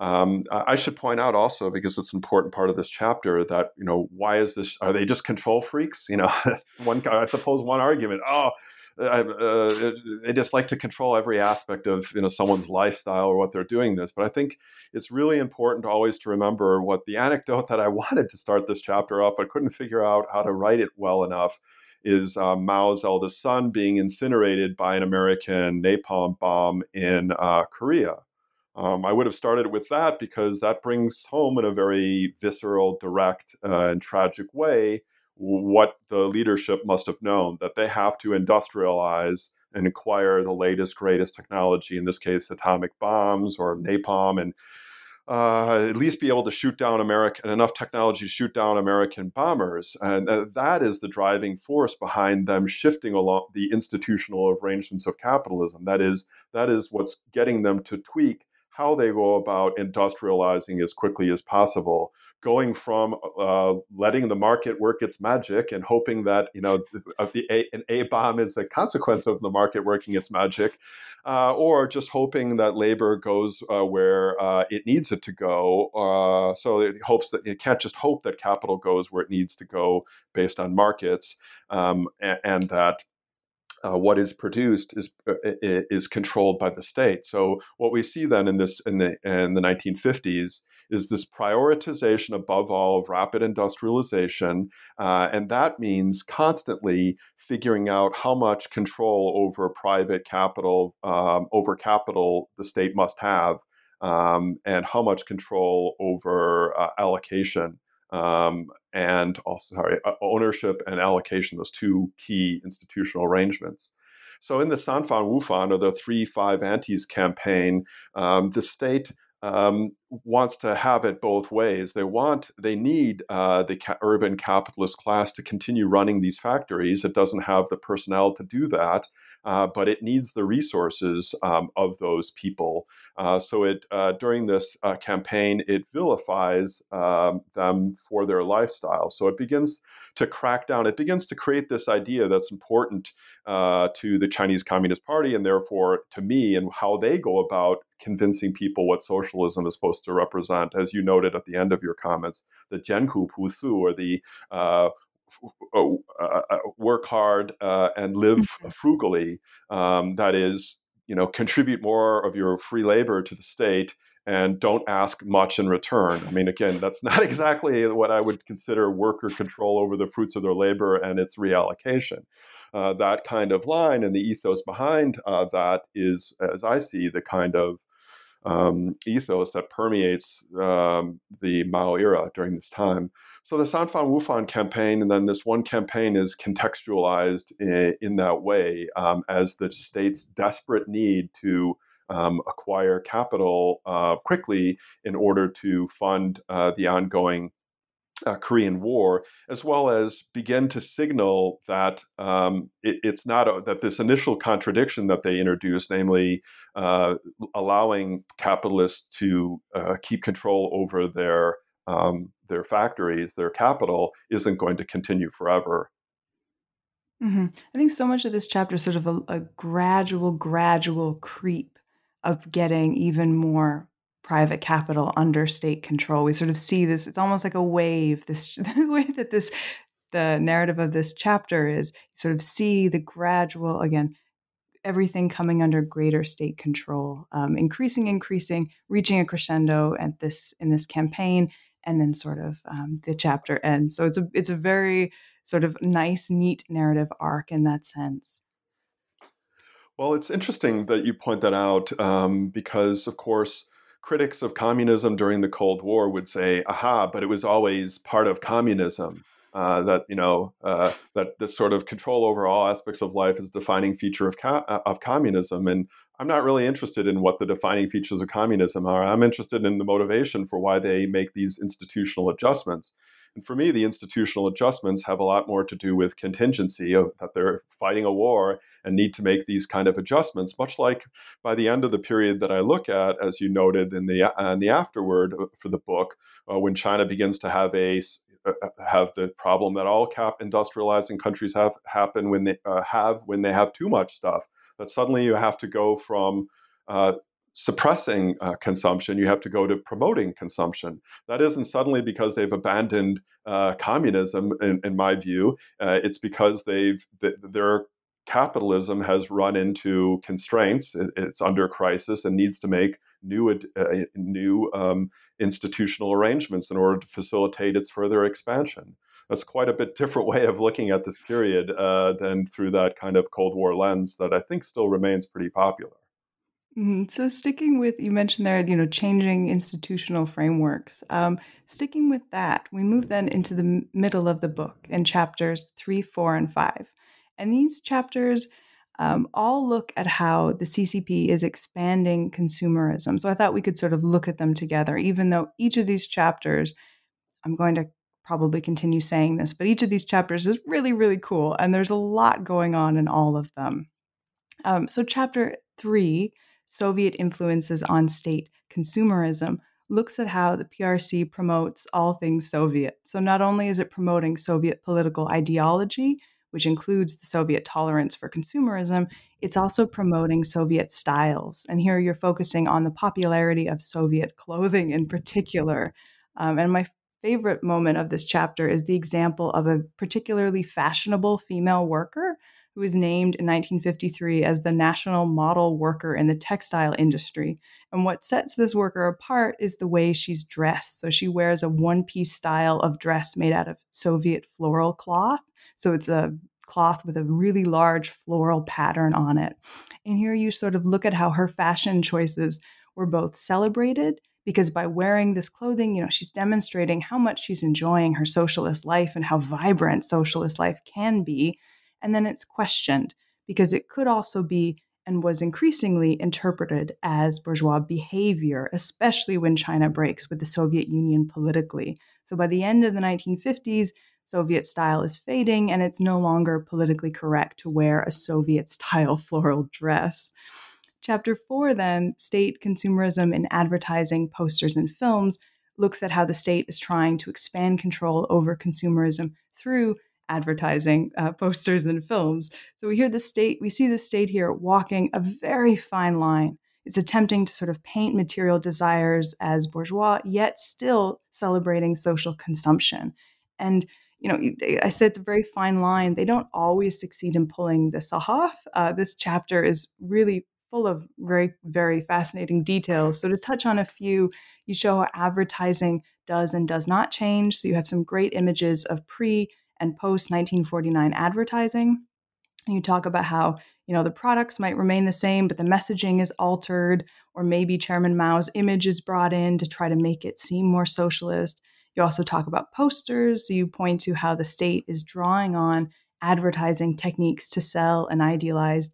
Um, I should point out also, because it's an important part of this chapter, that you know why is this? Are they just control freaks? You know, one I suppose one argument. Oh, uh, they just like to control every aspect of you know someone's lifestyle or what they're doing this. But I think it's really important always to remember what the anecdote that I wanted to start this chapter up, but couldn't figure out how to write it well enough, is uh, Mao's eldest son being incinerated by an American napalm bomb in uh, Korea. Um, I would have started with that because that brings home in a very visceral, direct, uh, and tragic way what the leadership must have known that they have to industrialize and acquire the latest, greatest technology, in this case, atomic bombs or napalm. And uh, at least be able to shoot down American enough technology to shoot down American bombers, and uh, that is the driving force behind them shifting along the institutional arrangements of capitalism. That is that is what's getting them to tweak how they go about industrializing as quickly as possible going from uh, letting the market work its magic and hoping that you know the a, an A bomb is a consequence of the market working its magic, uh, or just hoping that labor goes uh, where uh, it needs it to go. Uh, so it hopes that it can't just hope that capital goes where it needs to go based on markets, um, and, and, that. Uh, what is produced is is controlled by the state. So what we see then in this in the in the 1950s is this prioritization above all of rapid industrialization. Uh, and that means constantly figuring out how much control over private capital, um, over capital the state must have, um, and how much control over uh, allocation. Um, and also, sorry, uh, ownership and allocation, those two key institutional arrangements. So in the Sanfan Wufan, or the Three Five Antis campaign, um, the state um, wants to have it both ways. They want, they need uh, the ca- urban capitalist class to continue running these factories. It doesn't have the personnel to do that, uh, but it needs the resources um, of those people. Uh, so it uh, during this uh, campaign, it vilifies um, them for their lifestyle. So it begins to crack down. It begins to create this idea that's important uh, to the Chinese Communist Party and therefore to me and how they go about convincing people what socialism is supposed to represent. As you noted at the end of your comments, the Jianku Pusu, or the uh, work hard uh, and live mm-hmm. frugally. Um, that is, you know, contribute more of your free labor to the state and don't ask much in return. I mean, again, that's not exactly what I would consider worker control over the fruits of their labor and its reallocation. Uh, that kind of line and the ethos behind uh, that is, as I see, the kind of um, ethos that permeates um, the Mao era during this time. So the Sanfan Wufan campaign, and then this one campaign is contextualized in, in that way um, as the state's desperate need to um, acquire capital uh, quickly in order to fund uh, the ongoing uh, Korean War, as well as begin to signal that um, it, it's not a, that this initial contradiction that they introduced, namely uh, allowing capitalists to uh, keep control over their um, their factories, their capital, isn't going to continue forever.
Mm-hmm. I think so much of this chapter is sort of a, a gradual, gradual creep of getting even more private capital under state control. We sort of see this, it's almost like a wave, this the way that this the narrative of this chapter is you sort of see the gradual again everything coming under greater state control um, increasing increasing reaching a crescendo at this in this campaign and then sort of um, the chapter ends so it's a it's a very sort of nice neat narrative arc in that sense
well it's interesting that you point that out um, because of course critics of communism during the Cold War would say, aha, but it was always part of communism. Uh, that you know uh, that this sort of control over all aspects of life is defining feature of uh, of communism, and I'm not really interested in what the defining features of communism are. I'm interested in the motivation for why they make these institutional adjustments. And for me, the institutional adjustments have a lot more to do with contingency of that they're fighting a war and need to make these kind of adjustments. Much like by the end of the period that I look at, as you noted in the uh, in the afterword for the book, uh, when China begins to have a uh, uh, have the problem that all cap industrializing countries have happen when they uh, have when they have too much stuff. That suddenly you have to go from uh, suppressing uh, consumption, you have to go to promoting consumption. That isn't suddenly because they've abandoned uh, communism, in, in, my view. Uh, it's because they've th- their capitalism has run into constraints. It, it's under crisis and needs to make new uh, new um, institutional arrangements in order to facilitate its further expansion. That's quite a bit different way of looking at this period uh, than through that kind of Cold War lens that I think still remains pretty popular.
Mm-hmm. So sticking with you mentioned there, you know, changing institutional frameworks. Um, sticking with that, we move then into the middle of the book in chapters three, four, and five, and these chapters um, all look at how the CCP is expanding consumerism. So I thought we could sort of look at them together, even though each of these chapters, I'm going to probably continue saying this, but each of these chapters is really, really cool. And there's a lot going on in all of them. Um, so, chapter three Soviet influences on state consumerism looks at how the PRC promotes all things Soviet. So, not only is it promoting Soviet political ideology, which includes the Soviet tolerance for consumerism, it's also promoting Soviet styles. And here you're focusing on the popularity of Soviet clothing in particular. Um, and my favorite moment of this chapter is the example of a particularly fashionable female worker who was named in 1953 as the national model worker in the textile industry. And what sets this worker apart is the way she's dressed. So she wears a one piece style of dress made out of Soviet floral cloth. So it's a cloth with a really large floral pattern on it. And here you sort of look at how her fashion choices were both celebrated because by wearing this clothing, you know, she's demonstrating how much she's enjoying her socialist life and how vibrant socialist life can be. And then it's questioned because it could also be and was increasingly interpreted as bourgeois behavior, especially when China breaks with the Soviet Union politically. So by the end of the 1950s, Soviet style is fading, and it's no longer politically correct to wear a Soviet style floral dress. Chapter four, then, State Consumerism in Advertising, Posters, and Films, looks at how the state is trying to expand control over consumerism through advertising, uh, posters, and films. So we hear the state, we see the state here walking a very fine line. It's attempting to sort of paint material desires as bourgeois, yet still celebrating social consumption. And you know, I said it's a very fine line. They don't always succeed in pulling this off. Uh, this chapter is really full of very, very fascinating details. So, to touch on a few, you show how advertising does and does not change. So, you have some great images of pre and post 1949 advertising. And you talk about how you know the products might remain the same, but the messaging is altered, or maybe Chairman Mao's image is brought in to try to make it seem more socialist. You also talk about posters. So you point to how the state is drawing on advertising techniques to sell an idealized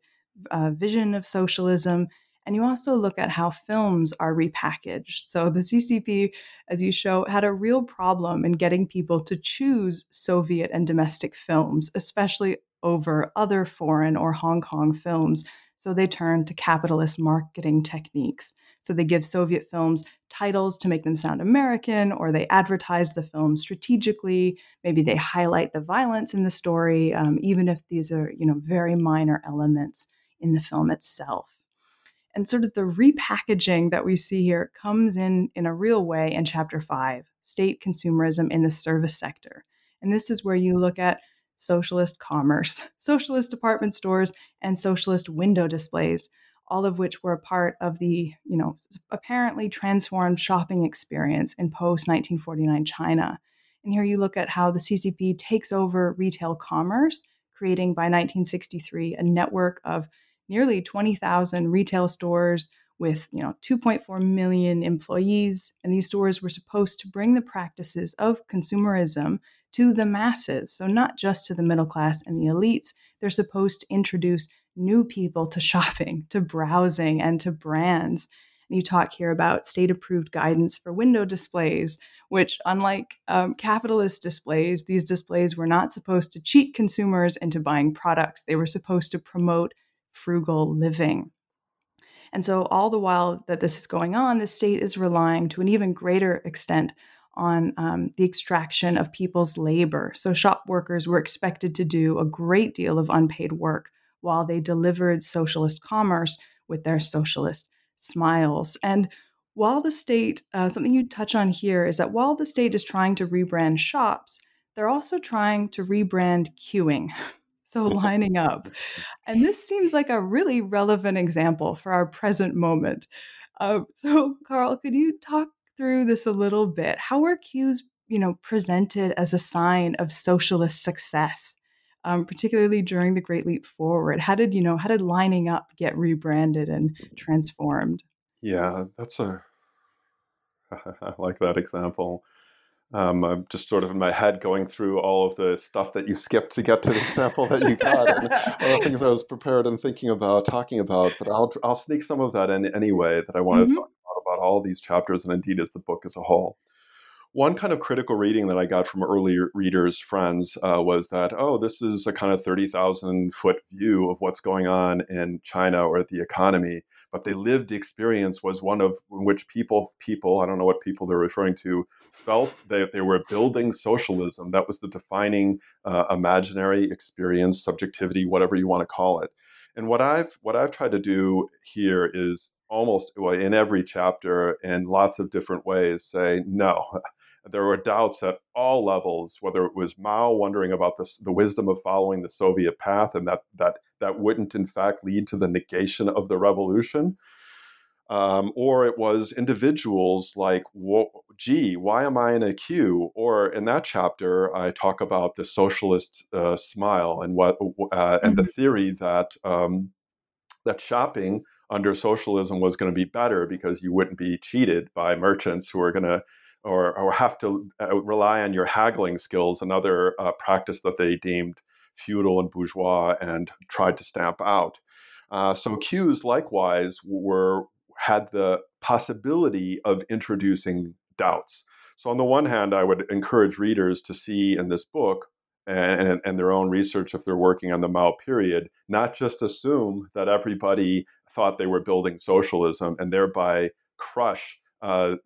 uh, vision of socialism. And you also look at how films are repackaged. So the CCP, as you show, had a real problem in getting people to choose Soviet and domestic films, especially over other foreign or Hong Kong films. So they turn to capitalist marketing techniques. So they give Soviet films titles to make them sound American, or they advertise the film strategically. Maybe they highlight the violence in the story, um, even if these are, you know, very minor elements in the film itself. And sort of the repackaging that we see here comes in in a real way in chapter five state consumerism in the service sector. And this is where you look at socialist commerce, socialist department stores, and socialist window displays all of which were a part of the, you know, apparently transformed shopping experience in post 1949 China. And here you look at how the CCP takes over retail commerce, creating by 1963 a network of nearly 20,000 retail stores with you know 2.4 million employees and these stores were supposed to bring the practices of consumerism to the masses so not just to the middle class and the elites they're supposed to introduce new people to shopping, to browsing, and to brands. And you talk here about state approved guidance for window displays, which, unlike um, capitalist displays, these displays were not supposed to cheat consumers into buying products. They were supposed to promote frugal living. And so, all the while that this is going on, the state is relying to an even greater extent on um, the extraction of people's labor. So, shop workers were expected to do a great deal of unpaid work while they delivered socialist commerce with their socialist smiles. And while the state, uh, something you touch on here is that while the state is trying to rebrand shops, they're also trying to rebrand queuing. So lining up. And this seems like a really relevant example for our present moment. Uh, so, Karl, could you talk through this a little bit? How are queues, you know, presented as a sign of socialist success? um, particularly during the Great Leap Forward? How did you know? How did lining up get rebranded and transformed?
Yeah, that's a. I like that example. Um, I'm just sort of in my head going through all of the stuff that you skipped to get to the sample that you got, and all the things I was prepared and thinking about talking about. But I'll I'll sneak some of that in anyway that I want mm-hmm. to talk about about all these chapters, and indeed as the book as a whole. One kind of critical reading that I got from early readers, friends, uh, was that oh, this is a kind of thirty thousand foot view of what's going on in China or the economy but the lived experience was one of which people people i don't know what people they're referring to felt that they were building socialism. That was the defining uh, imaginary experience subjectivity whatever you want to call it. And what i've what i've tried to do here is almost well, in every chapter in lots of different ways say no there were doubts at all levels, whether it was Mao wondering about the, the wisdom of following the Soviet path and that, that that wouldn't, in fact, lead to the negation of the revolution, um, or it was individuals like, gee, why am I in a queue? Or in that chapter, I talk about the socialist uh, smile and what uh, and the mm-hmm. theory that um, that shopping under socialism was going to be better because you wouldn't be cheated by merchants who are going to or, or have to uh, rely on your haggling skills, another uh, practice that they deemed feudal and bourgeois and tried to stamp out. Uh, so queues likewise were had the possibility of introducing doubts. So on the one hand, I would encourage readers to see in this book and, and, their own research if they're working on the Mao period, not just assume that everybody thought they were building socialism and thereby crush uh,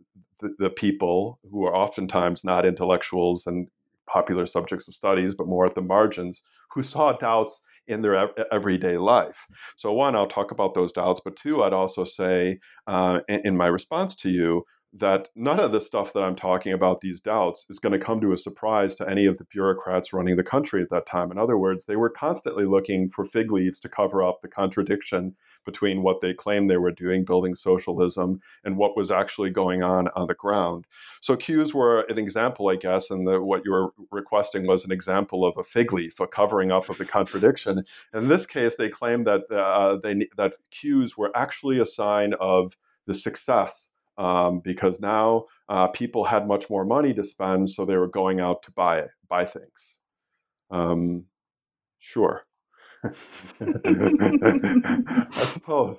the, the, people who are oftentimes not intellectuals and popular subjects of studies, but more at the margins, who saw doubts in their everyday life. So, one, I'll talk about those doubts, but two, I'd also say uh, in, in my response to you that none of the stuff that I'm talking about, these doubts, is going to come to a surprise to any of the bureaucrats running the country at that time. In other words, they were constantly looking for fig leaves to cover up the contradiction between what they claimed they were doing, building socialism, and what was actually going on on the ground. So queues were an example, I guess, and the, what you were requesting was an example of a fig leaf, a covering up of the contradiction. In this case, they claimed that uh, they that queues were actually a sign of the success um, because now uh, people had much more money to spend, so they were going out to buy buy things. Um, sure, I suppose.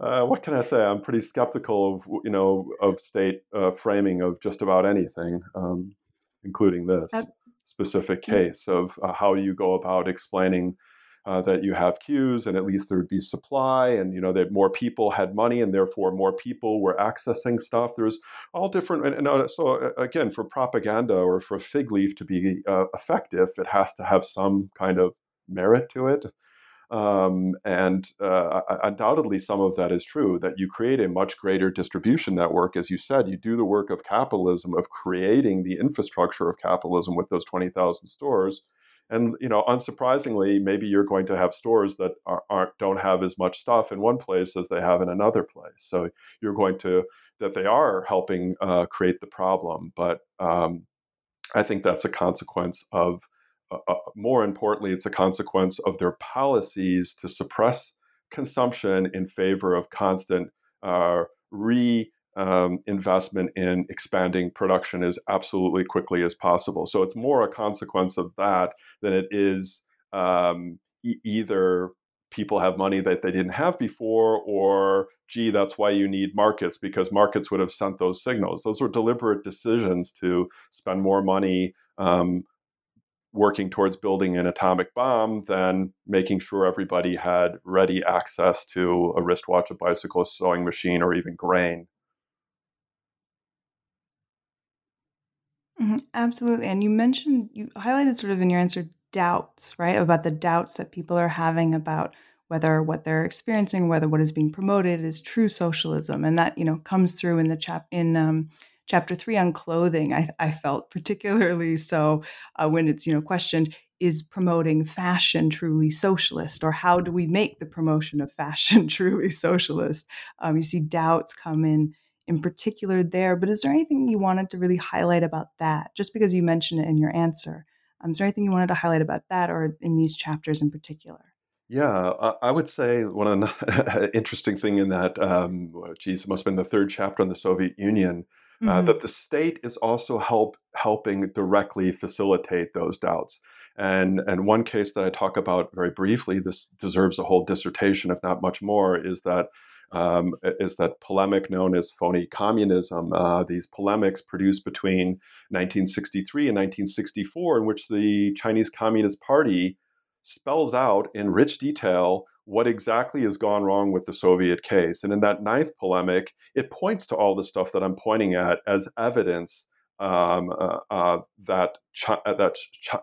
Uh, what can I say? I'm pretty skeptical of you know of state uh, framing of just about anything, um, including this specific case of uh, how you go about explaining uh, that you have queues and at least there would be supply and you know that more people had money and therefore more people were accessing stuff there's all different and, and uh, so uh, again for propaganda or for fig leaf to be uh, effective it has to have some kind of merit to it um, and uh, undoubtedly, some of that is true that you create a much greater distribution network. As you said, you do the work of capitalism, of creating the infrastructure of capitalism with those 20,000 stores. And you know, unsurprisingly, maybe you're going to have stores that are, not don't have as much stuff in one place as they have in another place. So you're going to that they are helping uh, create the problem. But um, I think that's a consequence of, uh, uh, more importantly, it's a consequence of their policies to suppress consumption in favor of constant uh, um, in expanding production as absolutely quickly as possible. So it's more a consequence of that than it is um, e- either people have money that they didn't have before or gee that's why you need markets because markets would have sent those signals those were deliberate decisions to spend more money um, working towards building an atomic bomb than making sure everybody had ready access to a wristwatch a bicycle a sewing machine or even grain
Mhm, absolutely. And you mentioned, you highlighted sort of in your answer doubts, right? About the doubts that people are having about whether what they're experiencing, whether what is being promoted is true socialism. And that, you know, comes through in the chap in um, chapter three on clothing. I, I felt particularly so uh, when it's, you know, questioned, is promoting fashion truly socialist? Or how do we make the promotion of fashion truly socialist? Um, you see doubts come in in particular there. But is there anything you wanted to really highlight about that? Just because you mentioned it in your answer, um, is there anything you wanted to highlight about that or in these chapters in particular?
Yeah, I would say one interesting thing in that, um, geez, it must have been the third chapter on the Soviet Union. Mm-hmm. that the state is also help helping directly facilitate those doubts. And and one case that I talk about very briefly, this deserves a whole dissertation, if not much more, is that um, is that polemic known as phony communism. Uh, these polemics produced between 1963 and 1964, in which the Chinese Communist Party spells out in rich detail what exactly has gone wrong with the Soviet case. And in that ninth polemic, it points to all the stuff that I'm pointing at as evidence um, uh, uh, that uh, that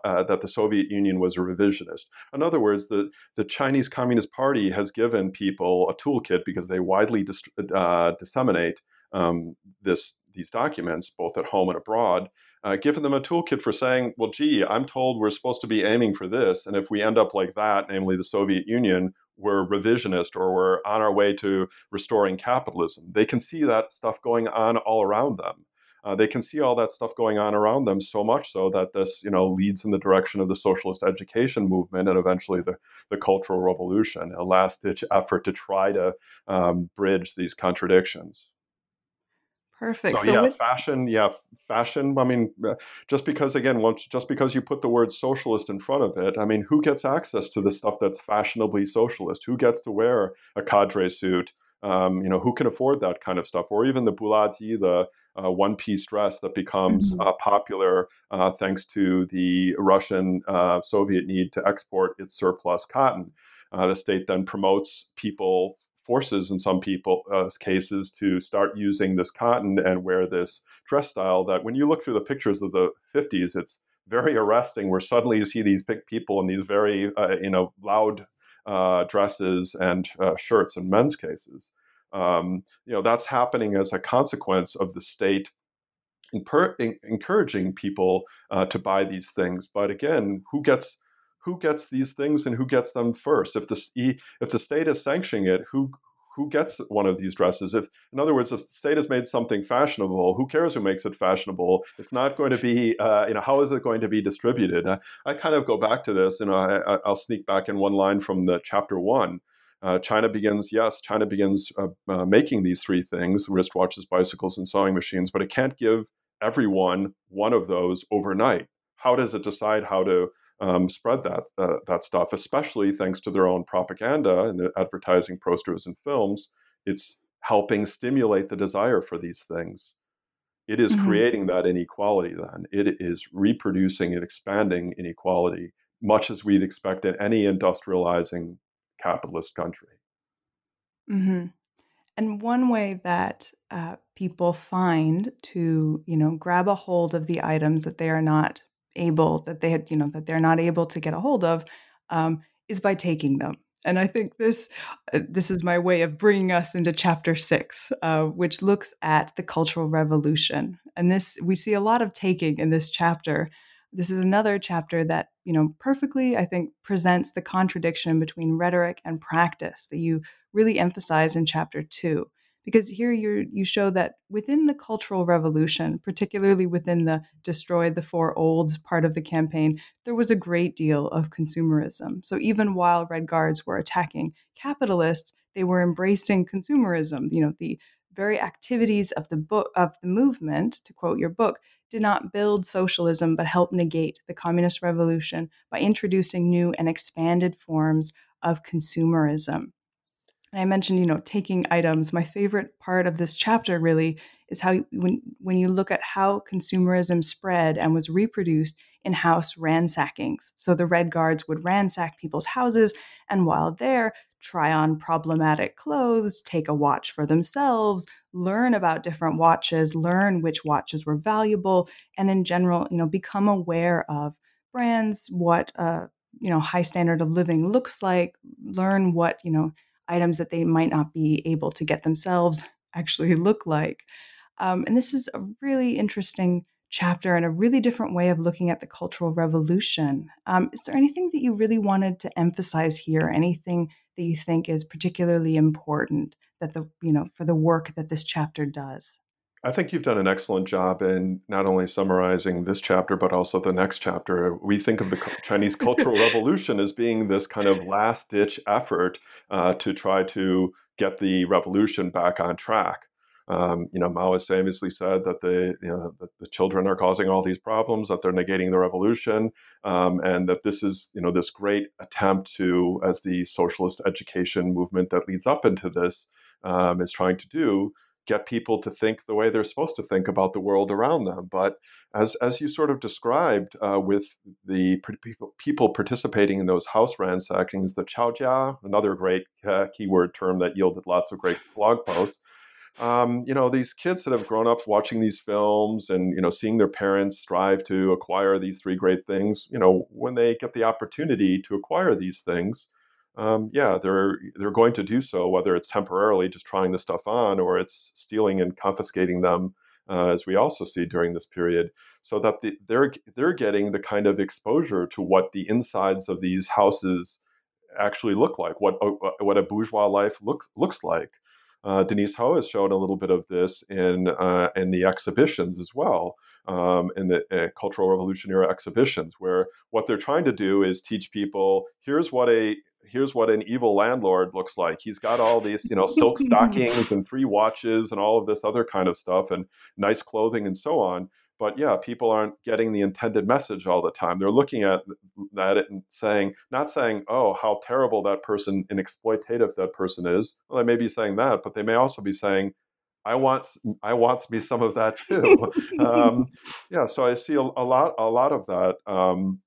uh, that the Soviet Union was a revisionist. In other words, the the Chinese Communist Party has given people a toolkit because they widely uh, disseminate um, this these documents both at home and abroad. Uh, given them a toolkit for saying, well, gee, I'm told we're supposed to be aiming for this, and if we end up like that, namely the Soviet Union, we're revisionist or we're on our way to restoring capitalism. They can see that stuff going on all around them uh, they can see all that stuff going on around them so much so that this you know leads in the direction of the socialist education movement and eventually the, the cultural revolution a last ditch effort to try to um, bridge these contradictions
perfect
so, so yeah with- fashion yeah fashion i mean uh, just because again once just because you put the word socialist in front of it i mean who gets access to the stuff that's fashionably socialist who gets to wear a cadre suit um, you know who can afford that kind of stuff or even the bulaji the uh, one piece dress that becomes mm-hmm. uh, popular uh, thanks to the Russian uh, Soviet need to export its surplus cotton. Uh, the state then promotes people, forces in some people uh, cases, to start using this cotton and wear this dress style that when you look through the pictures of the 50s, it's very arresting where suddenly you see these big people in these very, you know, loud dresses and shirts in men's cases. Um, you know, that's happening as a consequence of the state encouraging people uh, to buy these things. But again, who gets who gets these things and who gets them first? If the if the state is sanctioning it, who who gets one of these dresses? If, in other words, the state has made something fashionable, who cares who makes it fashionable? It's not going to be, uh, you know, how is it going to be distributed? I, I, kind of go back to this, you know, I, I'll sneak back in one line from the chapter one uh, China begins, yes, China begins uh, uh, making these three things wristwatches, bicycles, and sewing machines, but it can't give everyone one of those overnight. How does it decide how to um, spread that, uh, that stuff, especially thanks to their own propaganda and the advertising posters and films? It's helping stimulate the desire for these things. It is mm-hmm. creating that inequality then. It is reproducing and expanding inequality, much as we'd expect in any industrializing capitalist country.
Mm-hmm. And one way that uh, people find to, you know, grab a hold of the items that they are not able, that they had, you know, that they're not able to get a hold of, um, is by taking them. And I think this uh, this is my way of bringing us into chapter six, uh, which looks at the Cultural Revolution. And this we see a lot of taking in this chapter. This is another chapter that you know, perfectly, I think, presents the contradiction between rhetoric and practice that you really emphasize in chapter two. Because here you you show that within the Cultural Revolution, particularly within the destroy the four olds part of the campaign, there was a great deal of consumerism. So even while Red Guards were attacking capitalists, they were embracing consumerism. You know, the very activities of the book of the movement, to quote your book, did not build socialism but helped negate the communist revolution by introducing new and expanded forms of consumerism. And I mentioned, you know, taking items. My favorite part of this chapter really is how when when you look at how consumerism spread and was reproduced in house ransackings. So the Red Guards would ransack people's houses, and while there, try on problematic clothes, take a watch for themselves, learn about different watches, learn which watches were valuable, and in general, you know, become aware of brands, what uh, you know, high standard of living looks like, learn what, you know, items that they might not be able to get themselves actually look like. Um, and this is a really interesting chapter and a really different way of looking at the Cultural Revolution. Um, is there anything that you really wanted to emphasize here? Anything that you think is particularly important that the you know for the work that this chapter does?
I think you've done an excellent job in not only summarizing this chapter, but also the next chapter. We think of the Chinese Cultural Revolution as being this kind of last ditch effort uh, to try to get the revolution back on track. Um, you know, Mao has famously said that the you know that the children are causing all these problems, that they're negating the revolution, um, and that this is you know this great attempt to, as the socialist education movement that leads up into this um, is trying to do, get people to think the way they're supposed to think about the world around them. But as as you sort of described uh, with the people, people participating in those house ransackings, the chaojia, another great uh, keyword term that yielded lots of great blog posts. Um, you know, these kids that have grown up watching these films and you know seeing their parents strive to acquire these three great things. You know, when they get the opportunity to acquire these things, um, yeah, they're they're going to do so, whether it's temporarily just trying the stuff on or it's stealing and confiscating them, uh, as we also see during this period, so that the, they're they're getting the kind of exposure to what the insides of these houses actually look like, what uh, uh, what a bourgeois life looks looks like. Uh, Denise Ho has shown a little bit of this in uh, in the exhibitions as well, um, in the uh, Cultural Revolution era exhibitions, where what they're trying to do is teach people here's what a here's what an evil landlord looks like. He's got all these, you know, silk stockings and three watches and all of this other kind of stuff and nice clothing and so on. But yeah, people aren't getting the intended message all the time. They're looking at at it and saying, not saying, "Oh, how terrible that person and exploitative that person is." Well, they may be saying that, but they may also be saying, I want I want to be some of that too. um, yeah, so I see a, a, lot a lot of that um,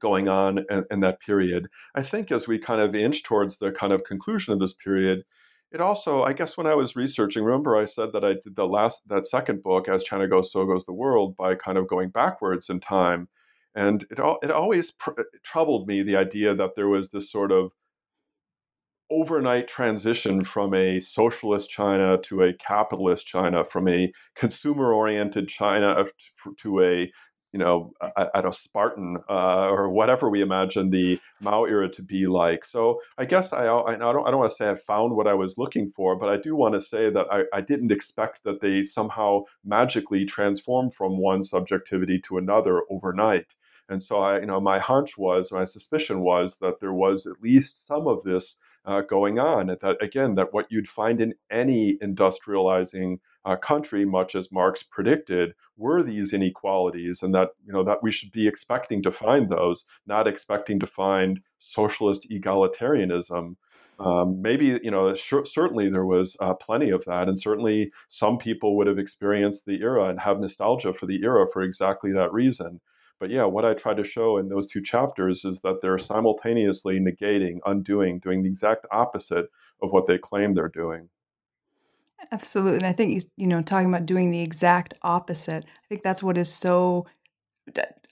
going on in, in, that period. I think as we kind of inch towards the kind of conclusion of this period, it also, I guess, when I was researching, remember I said that I did the last, that second book, As China Goes, So Goes the World, by kind of going backwards in time. And it, all, it always pr- uh, troubled me the idea that there was this sort of overnight transition from a socialist China to a capitalist China, from a consumer oriented China uh, to a you know, at a Spartan uh, or whatever we imagine the Mao era to be like. So I guess I, I don't I don't want to say I found what I was looking for, but I do want to say that I, I didn't expect that they somehow magically transformed from one subjectivity to another overnight. And so I, you know, my hunch was, my suspicion was that there was at least some of this uh, going on. That again, that what you'd find in any industrializing uh, country, much as Marx predicted, were these inequalities, and that you know that we should be expecting to find those, not expecting to find socialist egalitarianism. Um, maybe you know certainly there was uh, plenty of that, and certainly some people would have experienced the era and have nostalgia for the era for exactly that reason. But yeah, what I try to show in those two chapters is that they're simultaneously negating, undoing, doing the exact opposite of what they claim they're doing.
Absolutely. And I think, you, you know, talking about doing the exact opposite, I think that's what is so.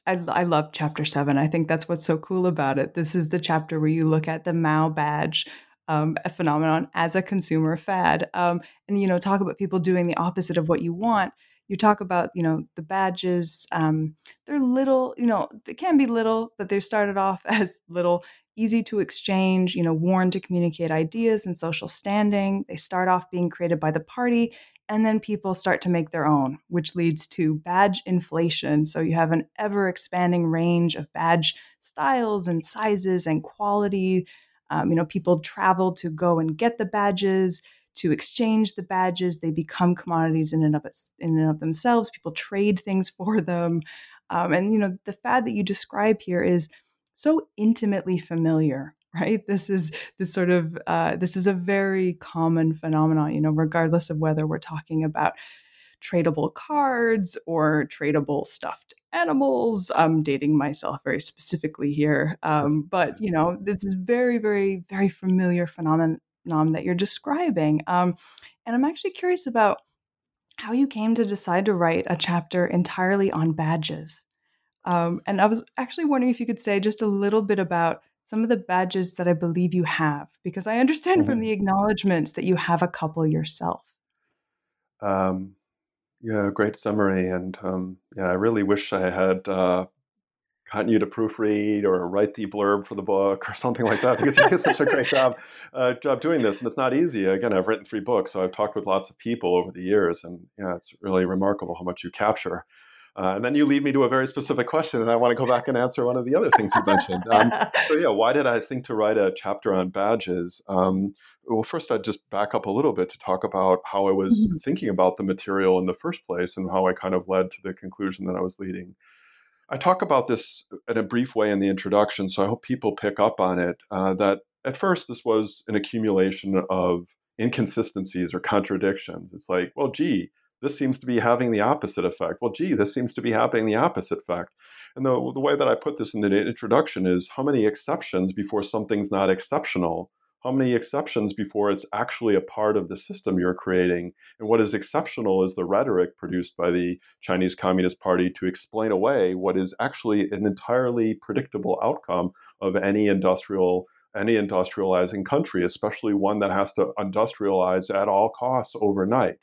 I, I love chapter seven. I think that's what's so cool about it. This is the chapter where you look at the Mao badge um, a phenomenon as a consumer fad um, and you know talk about people doing the opposite of what you want you talk about you know the badges um, they're little you know they can be little but they started off as little easy to exchange you know worn to communicate ideas and social standing. They start off being created by the party and then people start to make their own which leads to badge inflation. So you have an ever expanding range of badge styles and sizes and quality. Um, you know people travel to go and get the badges to exchange the badges. They become commodities in and of in and of themselves. People trade things for them, um, and you know the fad that you describe here is so intimately familiar. Right. This is this sort of uh, this is a very common phenomenon. You know, regardless of whether we're talking about tradable cards or tradable stuffed animals. I'm dating myself very specifically here, um, but you know, this is very, very, very familiar phenomenon Nam, that you're describing. Um, and I'm actually curious about how you came to decide to write a chapter entirely on badges. Um, and I was actually wondering if you could say just a little bit about some of the badges that I believe you have, because I understand mm-hmm. from the acknowledgments that you have a couple yourself.
Um, yeah, great summary. And um, yeah, I really wish I had uh, gotten you to proofread or write the blurb for the book or something like that because you do such a great job uh, job doing this and it's not easy again i've written three books so i've talked with lots of people over the years and yeah it's really remarkable how much you capture Uh, and then you lead me to a very specific question, and I want to go back and answer one of the other things you mentioned. Um, so, yeah, why did I think to write a chapter on badges? Um, well, first, I'd just back up a little bit to talk about how I was mm-hmm. thinking about the material in the first place and how I kind of led to the conclusion that I was leading. I talk about this in a brief way in the introduction, so I hope people pick up on it. Uh, that at first, this was an accumulation of inconsistencies or contradictions. It's like, well, gee, this seems to be having the opposite effect. Well, gee, this seems to be having the opposite effect. And the, the way that I put this in the introduction is how many exceptions before something's not exceptional? How many exceptions before it's actually a part of the system you're creating? And what is exceptional is the rhetoric produced by the Chinese Communist Party to explain away what is actually an entirely predictable outcome of any industrial any industrializing country, especially one that has to industrialize at all costs overnight.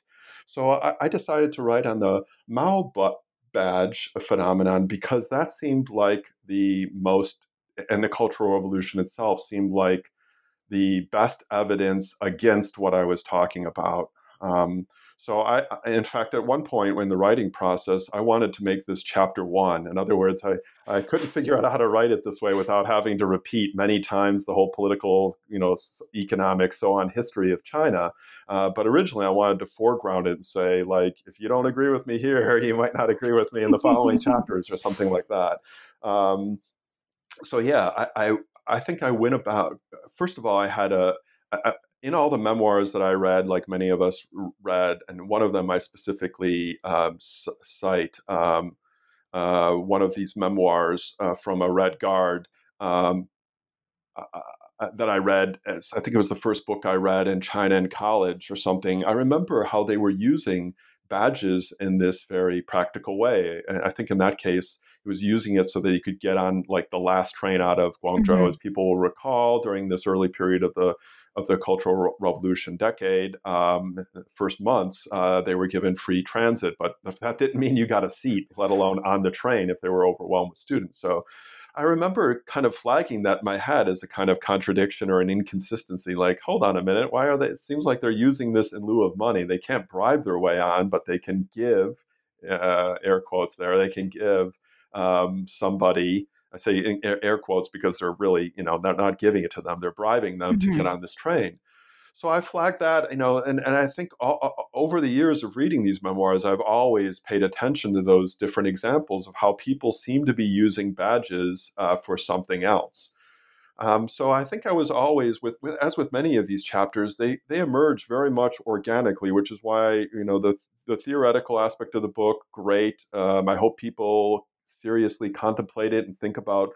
So I, I decided to write on the Mao butt badge phenomenon because that seemed like the most, and the Cultural Revolution itself seemed like the best evidence against what I was talking about. Um, so I, in fact, at one point in the writing process, I wanted to make this chapter one. In other words, I, I couldn't figure out how to write it this way without having to repeat many times the whole political, you know, economic, so on history of China. Uh, but originally, I wanted to foreground it and say, like, if you don't agree with me here, you might not agree with me in the following chapters or something like that. Um, so yeah, I, I I think I went about. First of all, I had a, a in all the memoirs that I read, like many of us read, and one of them I specifically um, cite, um, uh, one of these memoirs uh, from a Red Guard um, uh, uh, that I read. As, I think it was the first book I read in China in college or something. I remember how they were using badges in this very practical way. And I think in that case, he was using it so that he could get on like the last train out of Guangzhou, mm-hmm. as people will recall during this early period of the of the Cultural Revolution decade, um, first months, uh, they were given free transit, but that didn't mean you got a seat, let alone on the train if they were overwhelmed with students. So I remember kind of flagging that in my head as a kind of contradiction or an inconsistency. Like, hold on a minute, why are they? It seems like they're using this in lieu of money. They can't bribe their way on, but they can give, uh, air quotes there, they can give um, somebody I say in air quotes because they're really, you know, they're not giving it to them; they're bribing them mm-hmm. to get mm-hmm. on this train. So I flagged that, you know, and, and I think all, over the years of reading these memoirs, I've always paid attention to those different examples of how people seem to be using badges uh, for something else. Um, so I think I was always with, with, as with many of these chapters, they they emerge very much organically, which is why you know the the theoretical aspect of the book, great. Um, I hope people seriously contemplate it and think about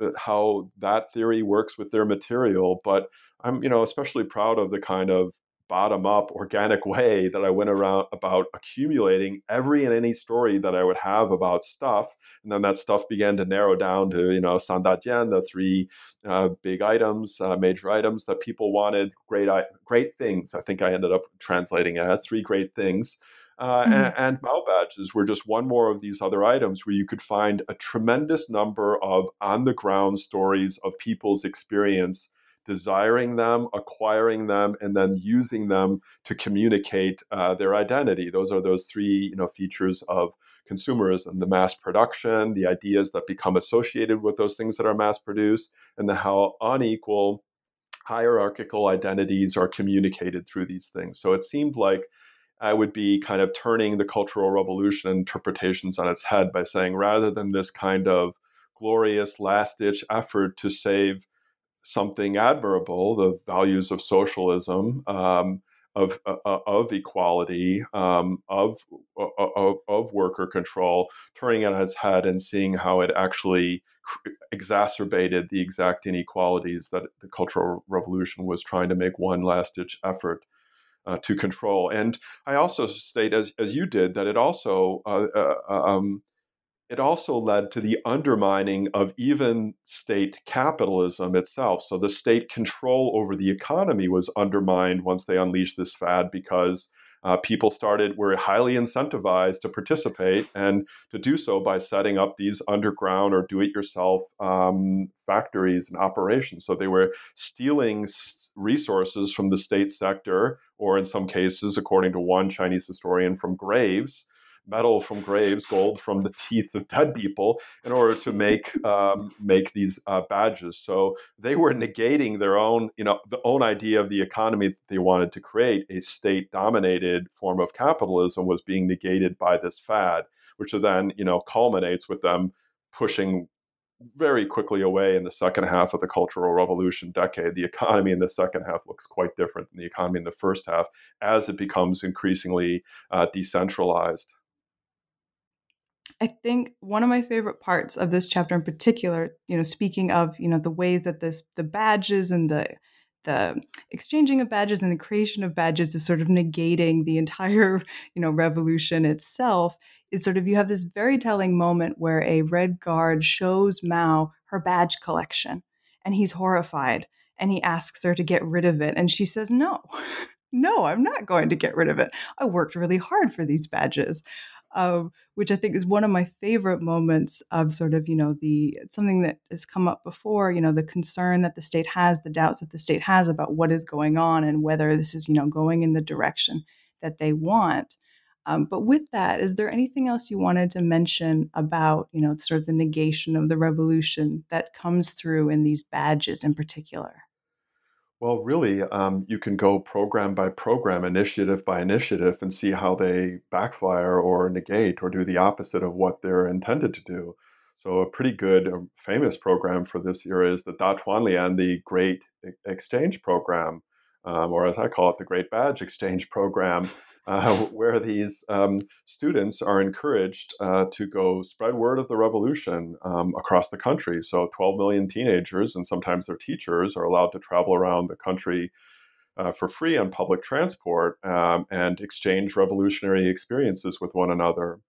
uh, how that theory works with their material. But I'm, you know, especially proud of the kind of bottom up organic way that I went around about accumulating every and any story that I would have about stuff. And then that stuff began to narrow down to, you know, Sandajian, the three uh, big items, uh, major items that people wanted, great, great things. I think I ended up translating it as three great things. Uh, mm-hmm. and, and Mao badges were just one more of these other items where you could find a tremendous number of on the ground stories of people's experience desiring them, acquiring them, and then using them to communicate uh, their identity. Those are those three you know, features of consumerism the mass production, the ideas that become associated with those things that are mass produced, and the how unequal hierarchical identities are communicated through these things. So it seemed like I would be kind of turning the Cultural Revolution interpretations on its head by saying rather than this kind of glorious last ditch effort to save something admirable, the values of socialism, um, of, uh, uh of equality, um, of, uh, uh, of, of worker control, turning it on its head and seeing how it actually exacerbated the exact inequalities that the Cultural Revolution was trying to make one last ditch effort uh, to control. And I also state, as, as you did, that it also uh, uh, uh, um, it also led to the undermining of even state capitalism itself. So the state control over the economy was undermined once they unleashed this fad because uh, people started were highly incentivized to participate and to do so by setting up these underground or do-it-yourself um, factories and operations. So they were stealing resources from the state sector, or in some cases, according to one Chinese historian, from graves. Metal from graves, gold from the teeth of dead people, in order to make um, make these uh, badges. So they were negating their own, you know, the own idea of the economy that they wanted to create. A state-dominated form of capitalism was being negated by this fad, which then, you know, culminates with them pushing very quickly away in the second half of the Cultural Revolution decade. The economy in the second half looks quite different than the economy in the first half as it becomes increasingly uh, decentralized.
I think one of my favorite parts of this chapter in particular, you know, speaking of, you know, the ways that this the badges and the the exchanging of badges and the creation of badges is sort of negating the entire, you know, revolution itself is sort of you have this very telling moment where a red guard shows Mao her badge collection and he's horrified and he asks her to get rid of it and she says no. no, I'm not going to get rid of it. I worked really hard for these badges. Uh, which I think is one of my favorite moments of sort of, you know, the something that has come up before, you know, the concern that the state has, the doubts that the state has about what is going on and whether this is, you know, going in the direction that they want. Um, but with that, is there anything else you wanted to mention about, you know, sort of the negation of the revolution that comes through in these badges in particular?
Well, really, um, you can go program by program, initiative by initiative, and see how they backfire or negate or do the opposite of what they're intended to do. So, a pretty good, uh, famous program for this year is the Dachuanlian, the Great Exchange Program, um, or as I call it, the Great Badge Exchange Program, uh, where these um, students are encouraged uh, to go spread word of the revolution um, across the country. So, 12 million teenagers and sometimes their teachers are allowed to travel around the country uh, for free on public transport um, and exchange revolutionary experiences with one another.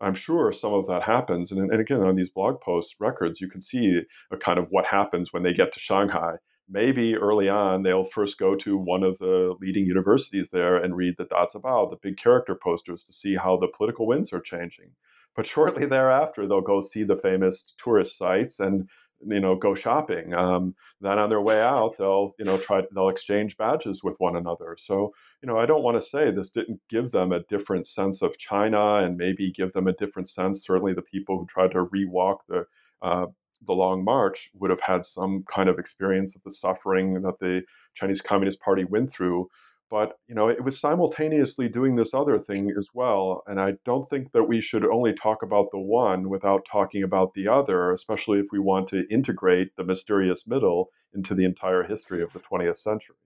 I'm sure some of that happens. And, and again, on these blog post records, you can see a kind of what happens when they get to Shanghai maybe early on they'll first go to one of the leading universities there and read the dazibao the big character posters, to see how the political winds are changing. But shortly thereafter, they'll go see the famous tourist sites and you know go shopping. Um, then on their way out, they'll you know try they'll exchange badges with one another. So you know I don't want to say this didn't give them a different sense of China and maybe give them a different sense. Certainly, the people who tried to rewalk the uh, the Long March would have had some kind of experience of the suffering that the Chinese Communist Party went through. But you know, it was simultaneously doing this other thing as well. And I don't think that we should only talk about the one without talking about the other, especially if we want to integrate the mysterious middle into the entire history of the 20th century.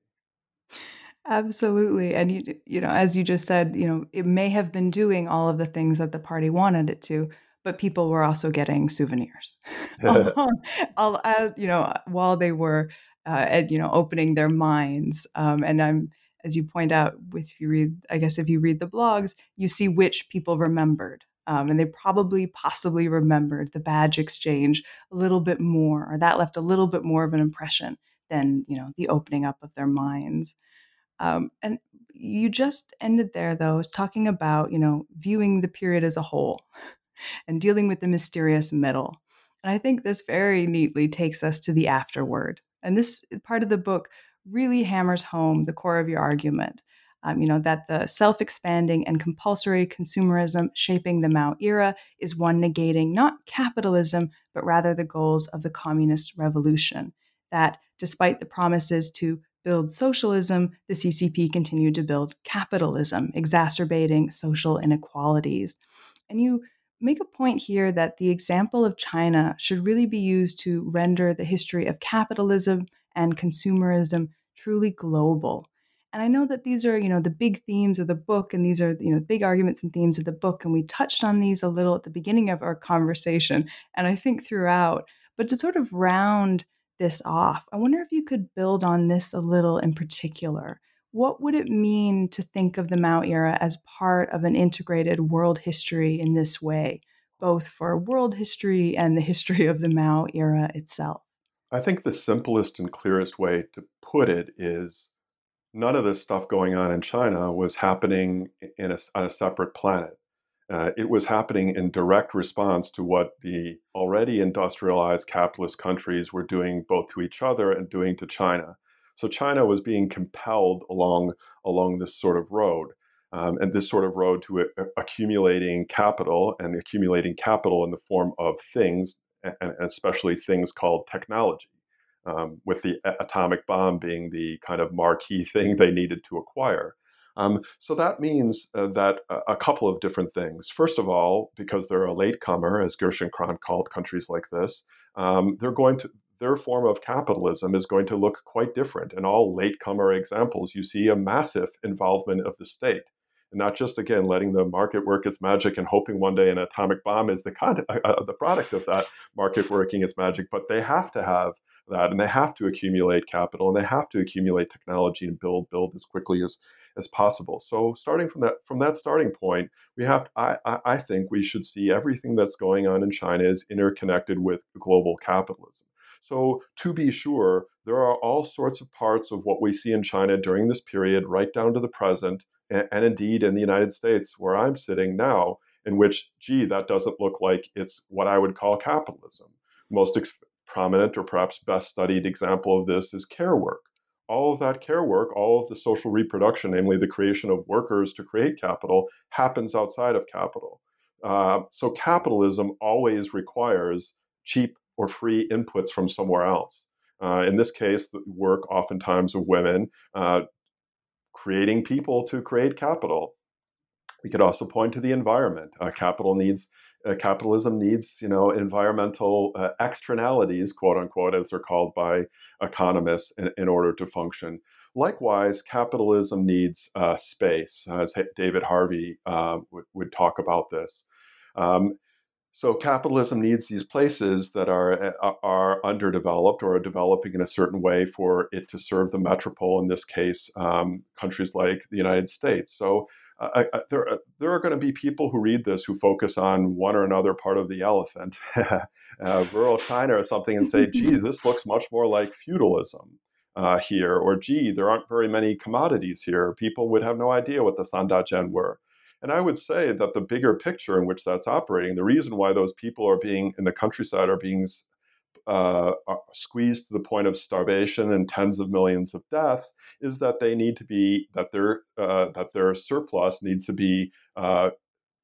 Absolutely. And you you know, as you just said, you know, it may have been doing all of the things that the party wanted it to, but people were also getting souvenirs. I'll, I'll, you know, while they were, uh, you know, opening their minds. Um, and I'm, as you point out, with if you read, I guess if you read the blogs, you see which people remembered. Um, and they probably possibly remembered the badge exchange a little bit more, or that left a little bit more of an impression than you know the opening up of their minds. Um, and you just ended there, though, talking about you know viewing the period as a whole and dealing with the mysterious middle. And I think this very neatly takes us to the afterword. And this part of the book really hammers home the core of your argument. Um, you know, that the self expanding and compulsory consumerism shaping the Mao era is one negating not capitalism, but rather the goals of the communist revolution. That despite the promises to build socialism, the CCP continued to build capitalism, exacerbating social inequalities. And you make a point here that the example of China should really be used to render the history of capitalism and consumerism truly global. And I know that these are, you know, the big themes of the book, and these are, you know, big arguments and themes of the book. And we touched on these a little at the beginning of our conversation, and I think throughout. But to sort of round this off, I wonder if you could build on this a little in particular what would it mean to think of the Mao era as part of an integrated world history in this way, both for world history and the history of the Mao era itself?
I think the simplest and clearest way to put it is none of this stuff going on in China was happening in a, on a separate planet. Uh, it was happening in direct response to what the already industrialized capitalist countries were doing both to each other and doing to China. So China was being compelled along along this sort of road. Um, and this sort of road to a, accumulating capital and accumulating capital in the form of things, and especially things called technology, um, with the atomic bomb being the kind of marquee thing they needed to acquire. Um, so that means uh, that a, a, couple of different things. First of all, because they're a latecomer, as Gerschenkron called countries like this, um, they're going to their form of capitalism is going to look quite different. In all latecomer examples, you see a massive involvement of the state. And not just again letting the market work its magic and hoping one day an atomic bomb is the con- uh, the product of that market working its magic, but they have to have that and they have to accumulate capital and they have to accumulate technology and build build as quickly as as possible. So starting from that from that starting point, we have I, I think we should see everything that's going on in China is interconnected with global capitalism. So to be sure, there are all sorts of parts of what we see in China during this period, right down to the present, and, and indeed in the United States, where I'm sitting now, in which, gee, that doesn't look like it's what I would call capitalism. Most ex- prominent or perhaps best studied example of this is care work all of that care work, all of the social reproduction, namely the creation of workers to create capital, happens outside of capital. Uh, so capitalism always requires cheap or free inputs from somewhere else. Uh, in this case, the work oftentimes of women uh, creating people to create capital. We could also point to the environment. Uh, capital needs uh, capitalism needs, you know, environmental uh, externalities, quote unquote, as they're called by economists, in, in order to function. Likewise, capitalism needs uh, space, as David Harvey would, would, talk about this. Um, so capitalism needs these places that are uh, are underdeveloped or are developing in a certain way for it to serve the metropole. In this case, um, countries like the United States. So I, I, there, uh, there are going to be people who read this who focus on one or another part of the elephant, uh, rural China or something, and say, gee, this looks much more like feudalism uh, here, or gee, there aren't very many commodities here. People would have no idea what the Sandajian were. And I would say that the bigger picture in which that's operating, the reason why those people are being in the countryside are being uh, squeezed to the point of starvation and tens of millions of deaths is that they need to be that their uh, that their surplus needs to be uh,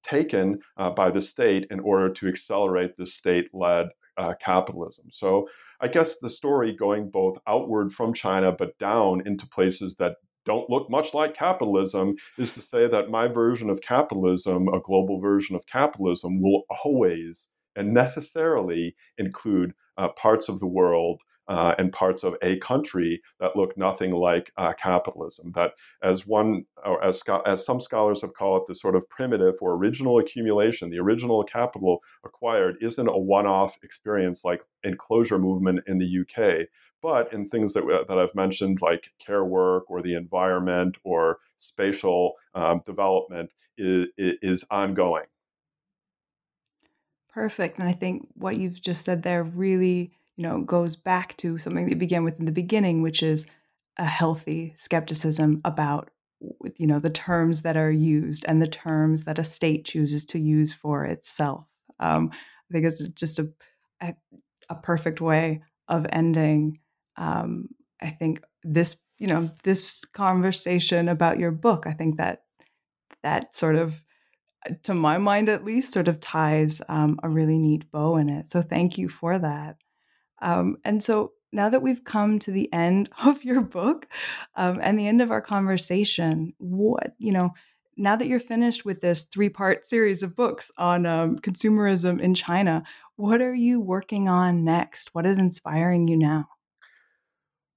taken uh, by the state in order to accelerate the state-led uh, capitalism. So I guess the story going both outward from China but down into places that don't look much like capitalism is to say that my version of capitalism, a global version of capitalism, will always and necessarily include uh, parts of the world uh, and parts of a country that look nothing like uh, capitalism. That, as one, or as, as some scholars have called it, the sort of primitive or original accumulation, the original capital acquired, isn't a one-off experience like enclosure movement in the UK, but in things that that I've mentioned, like care work or the environment or spatial um, development, is, is ongoing.
Perfect. And I think what you've just said there really, you know, goes back to something that you began with in the beginning, which is a healthy skepticism about you know the terms that are used and the terms that a state chooses to use for itself. Um, I think it's just a, a, a perfect way of ending. Um, I think this you know this conversation about your book. I think that that sort of to my mind at least, sort of ties um, a really neat bow in it. So thank you for that. Um, and so now that we've come to the end of your book um, and the end of our conversation, what, you know, now that you're finished with this three part series of books on um, consumerism in China, what are you working on next? What is inspiring you now?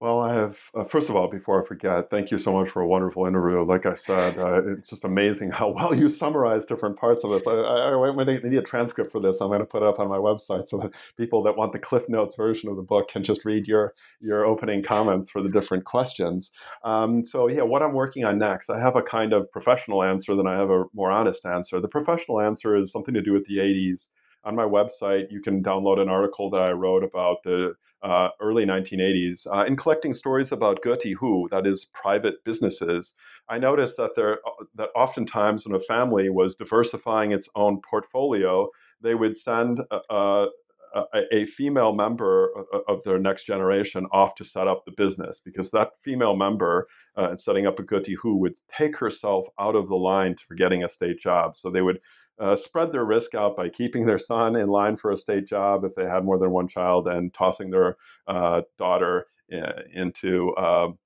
Well, I have, uh, first of all, before I forget, thank you so much for a wonderful interview. Like I said, uh, it's just amazing how well you summarize different parts of this. I, I, I, need a transcript for this. I'm going to put it up on my website so that people that want the Cliff Notes version of the book can just read your, your opening comments for the different questions. Um, so, yeah, what I'm working on next, I have a kind of professional answer than I have a more honest answer. The professional answer is something to do with the 80s. On my website, you can download an article that I wrote about the uh, early 1980s, uh, in collecting stories about Hu, that is, private businesses, I noticed that there uh, that oftentimes when a family was diversifying its own portfolio, they would send a, a, a, a, female member of their next generation off to set up the business because that female member uh, in setting up a getihu would take herself out of the line for getting a state job. So they would uh, spread their risk out by keeping their son in line for a state job if they had more than one child and tossing their uh, daughter uh, into um,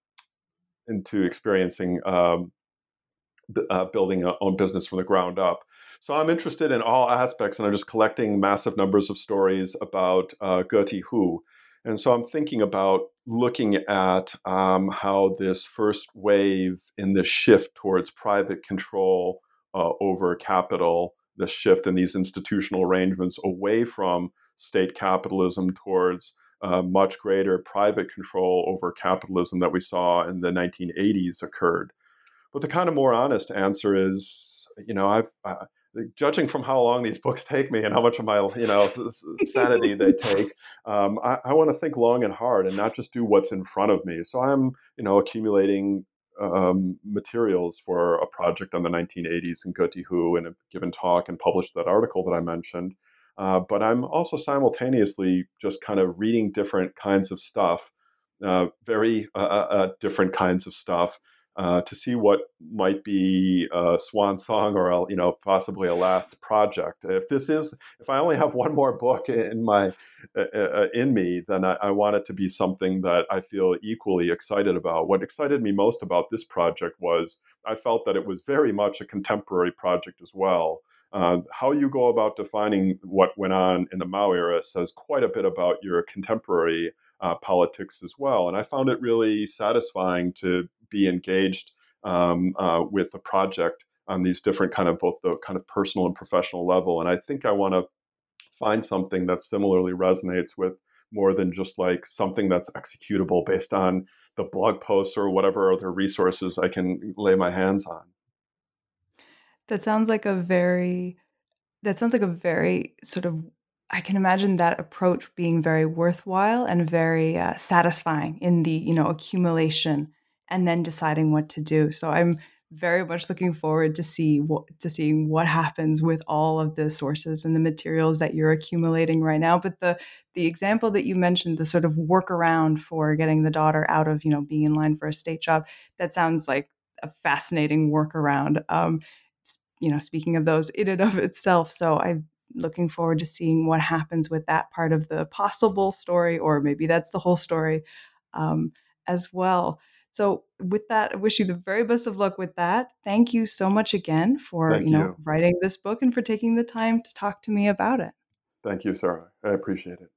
into experiencing um, uh, building a own business from the ground up. So I'm interested in all aspects, and I'm just collecting massive numbers of stories about uh, getihu. And so I'm thinking about looking at um, how this first wave in the shift towards private control uh, over capital, the shift in these institutional arrangements away from state capitalism towards uh, much greater private control over capitalism that we saw in the 1980s occurred. But the kind of more honest answer is, you know, I've, judging from how long these books take me and how much of my, you know, sanity they take, um, I, I want to think long and hard and not just do what's in front of me. So I'm, you know, accumulating um, materials for a project on the 1980s in Hu and have given talk and published that article that I mentioned. Uh, but I'm also simultaneously just kind of reading different kinds of stuff, uh, very uh, uh, uh different kinds of stuff, uh, to see what might be a swan song or a, you know possibly a last project. If this is, if I only have one more book in my uh, uh, in me, then I, I, want it to be something that I feel equally excited about. What excited me most about this project was I felt that it was very much a contemporary project as well. Uh, how you go about defining what went on in the Mao era says quite a bit about your contemporary uh, politics as well. And I found it really satisfying to be engaged um, uh, with the project on these different kind of both the kind of personal and professional level. And I think I want to find something that similarly resonates with more than just like something that's executable based on the blog posts or whatever other resources I can lay my hands on.
That sounds like a very that sounds like a very sort of I can imagine that approach being very worthwhile and very uh, satisfying in the you know accumulation and then deciding what to do. So I'm very much looking forward to see what to seeing what happens with all of the sources and the materials that you're accumulating right now. But the the example that you mentioned, the sort of workaround for getting the daughter out of you know being in line for a state job, that sounds like a fascinating workaround. Um, you know, speaking of those in and of itself. So I'm looking forward to seeing what happens with that part of the possible story, or maybe that's the whole story um, as well. So with that, I wish you the very best of luck with that. Thank you so much again for you know you. writing this book and for taking the time to talk to me about it.
Thank you, Sarah. I appreciate it.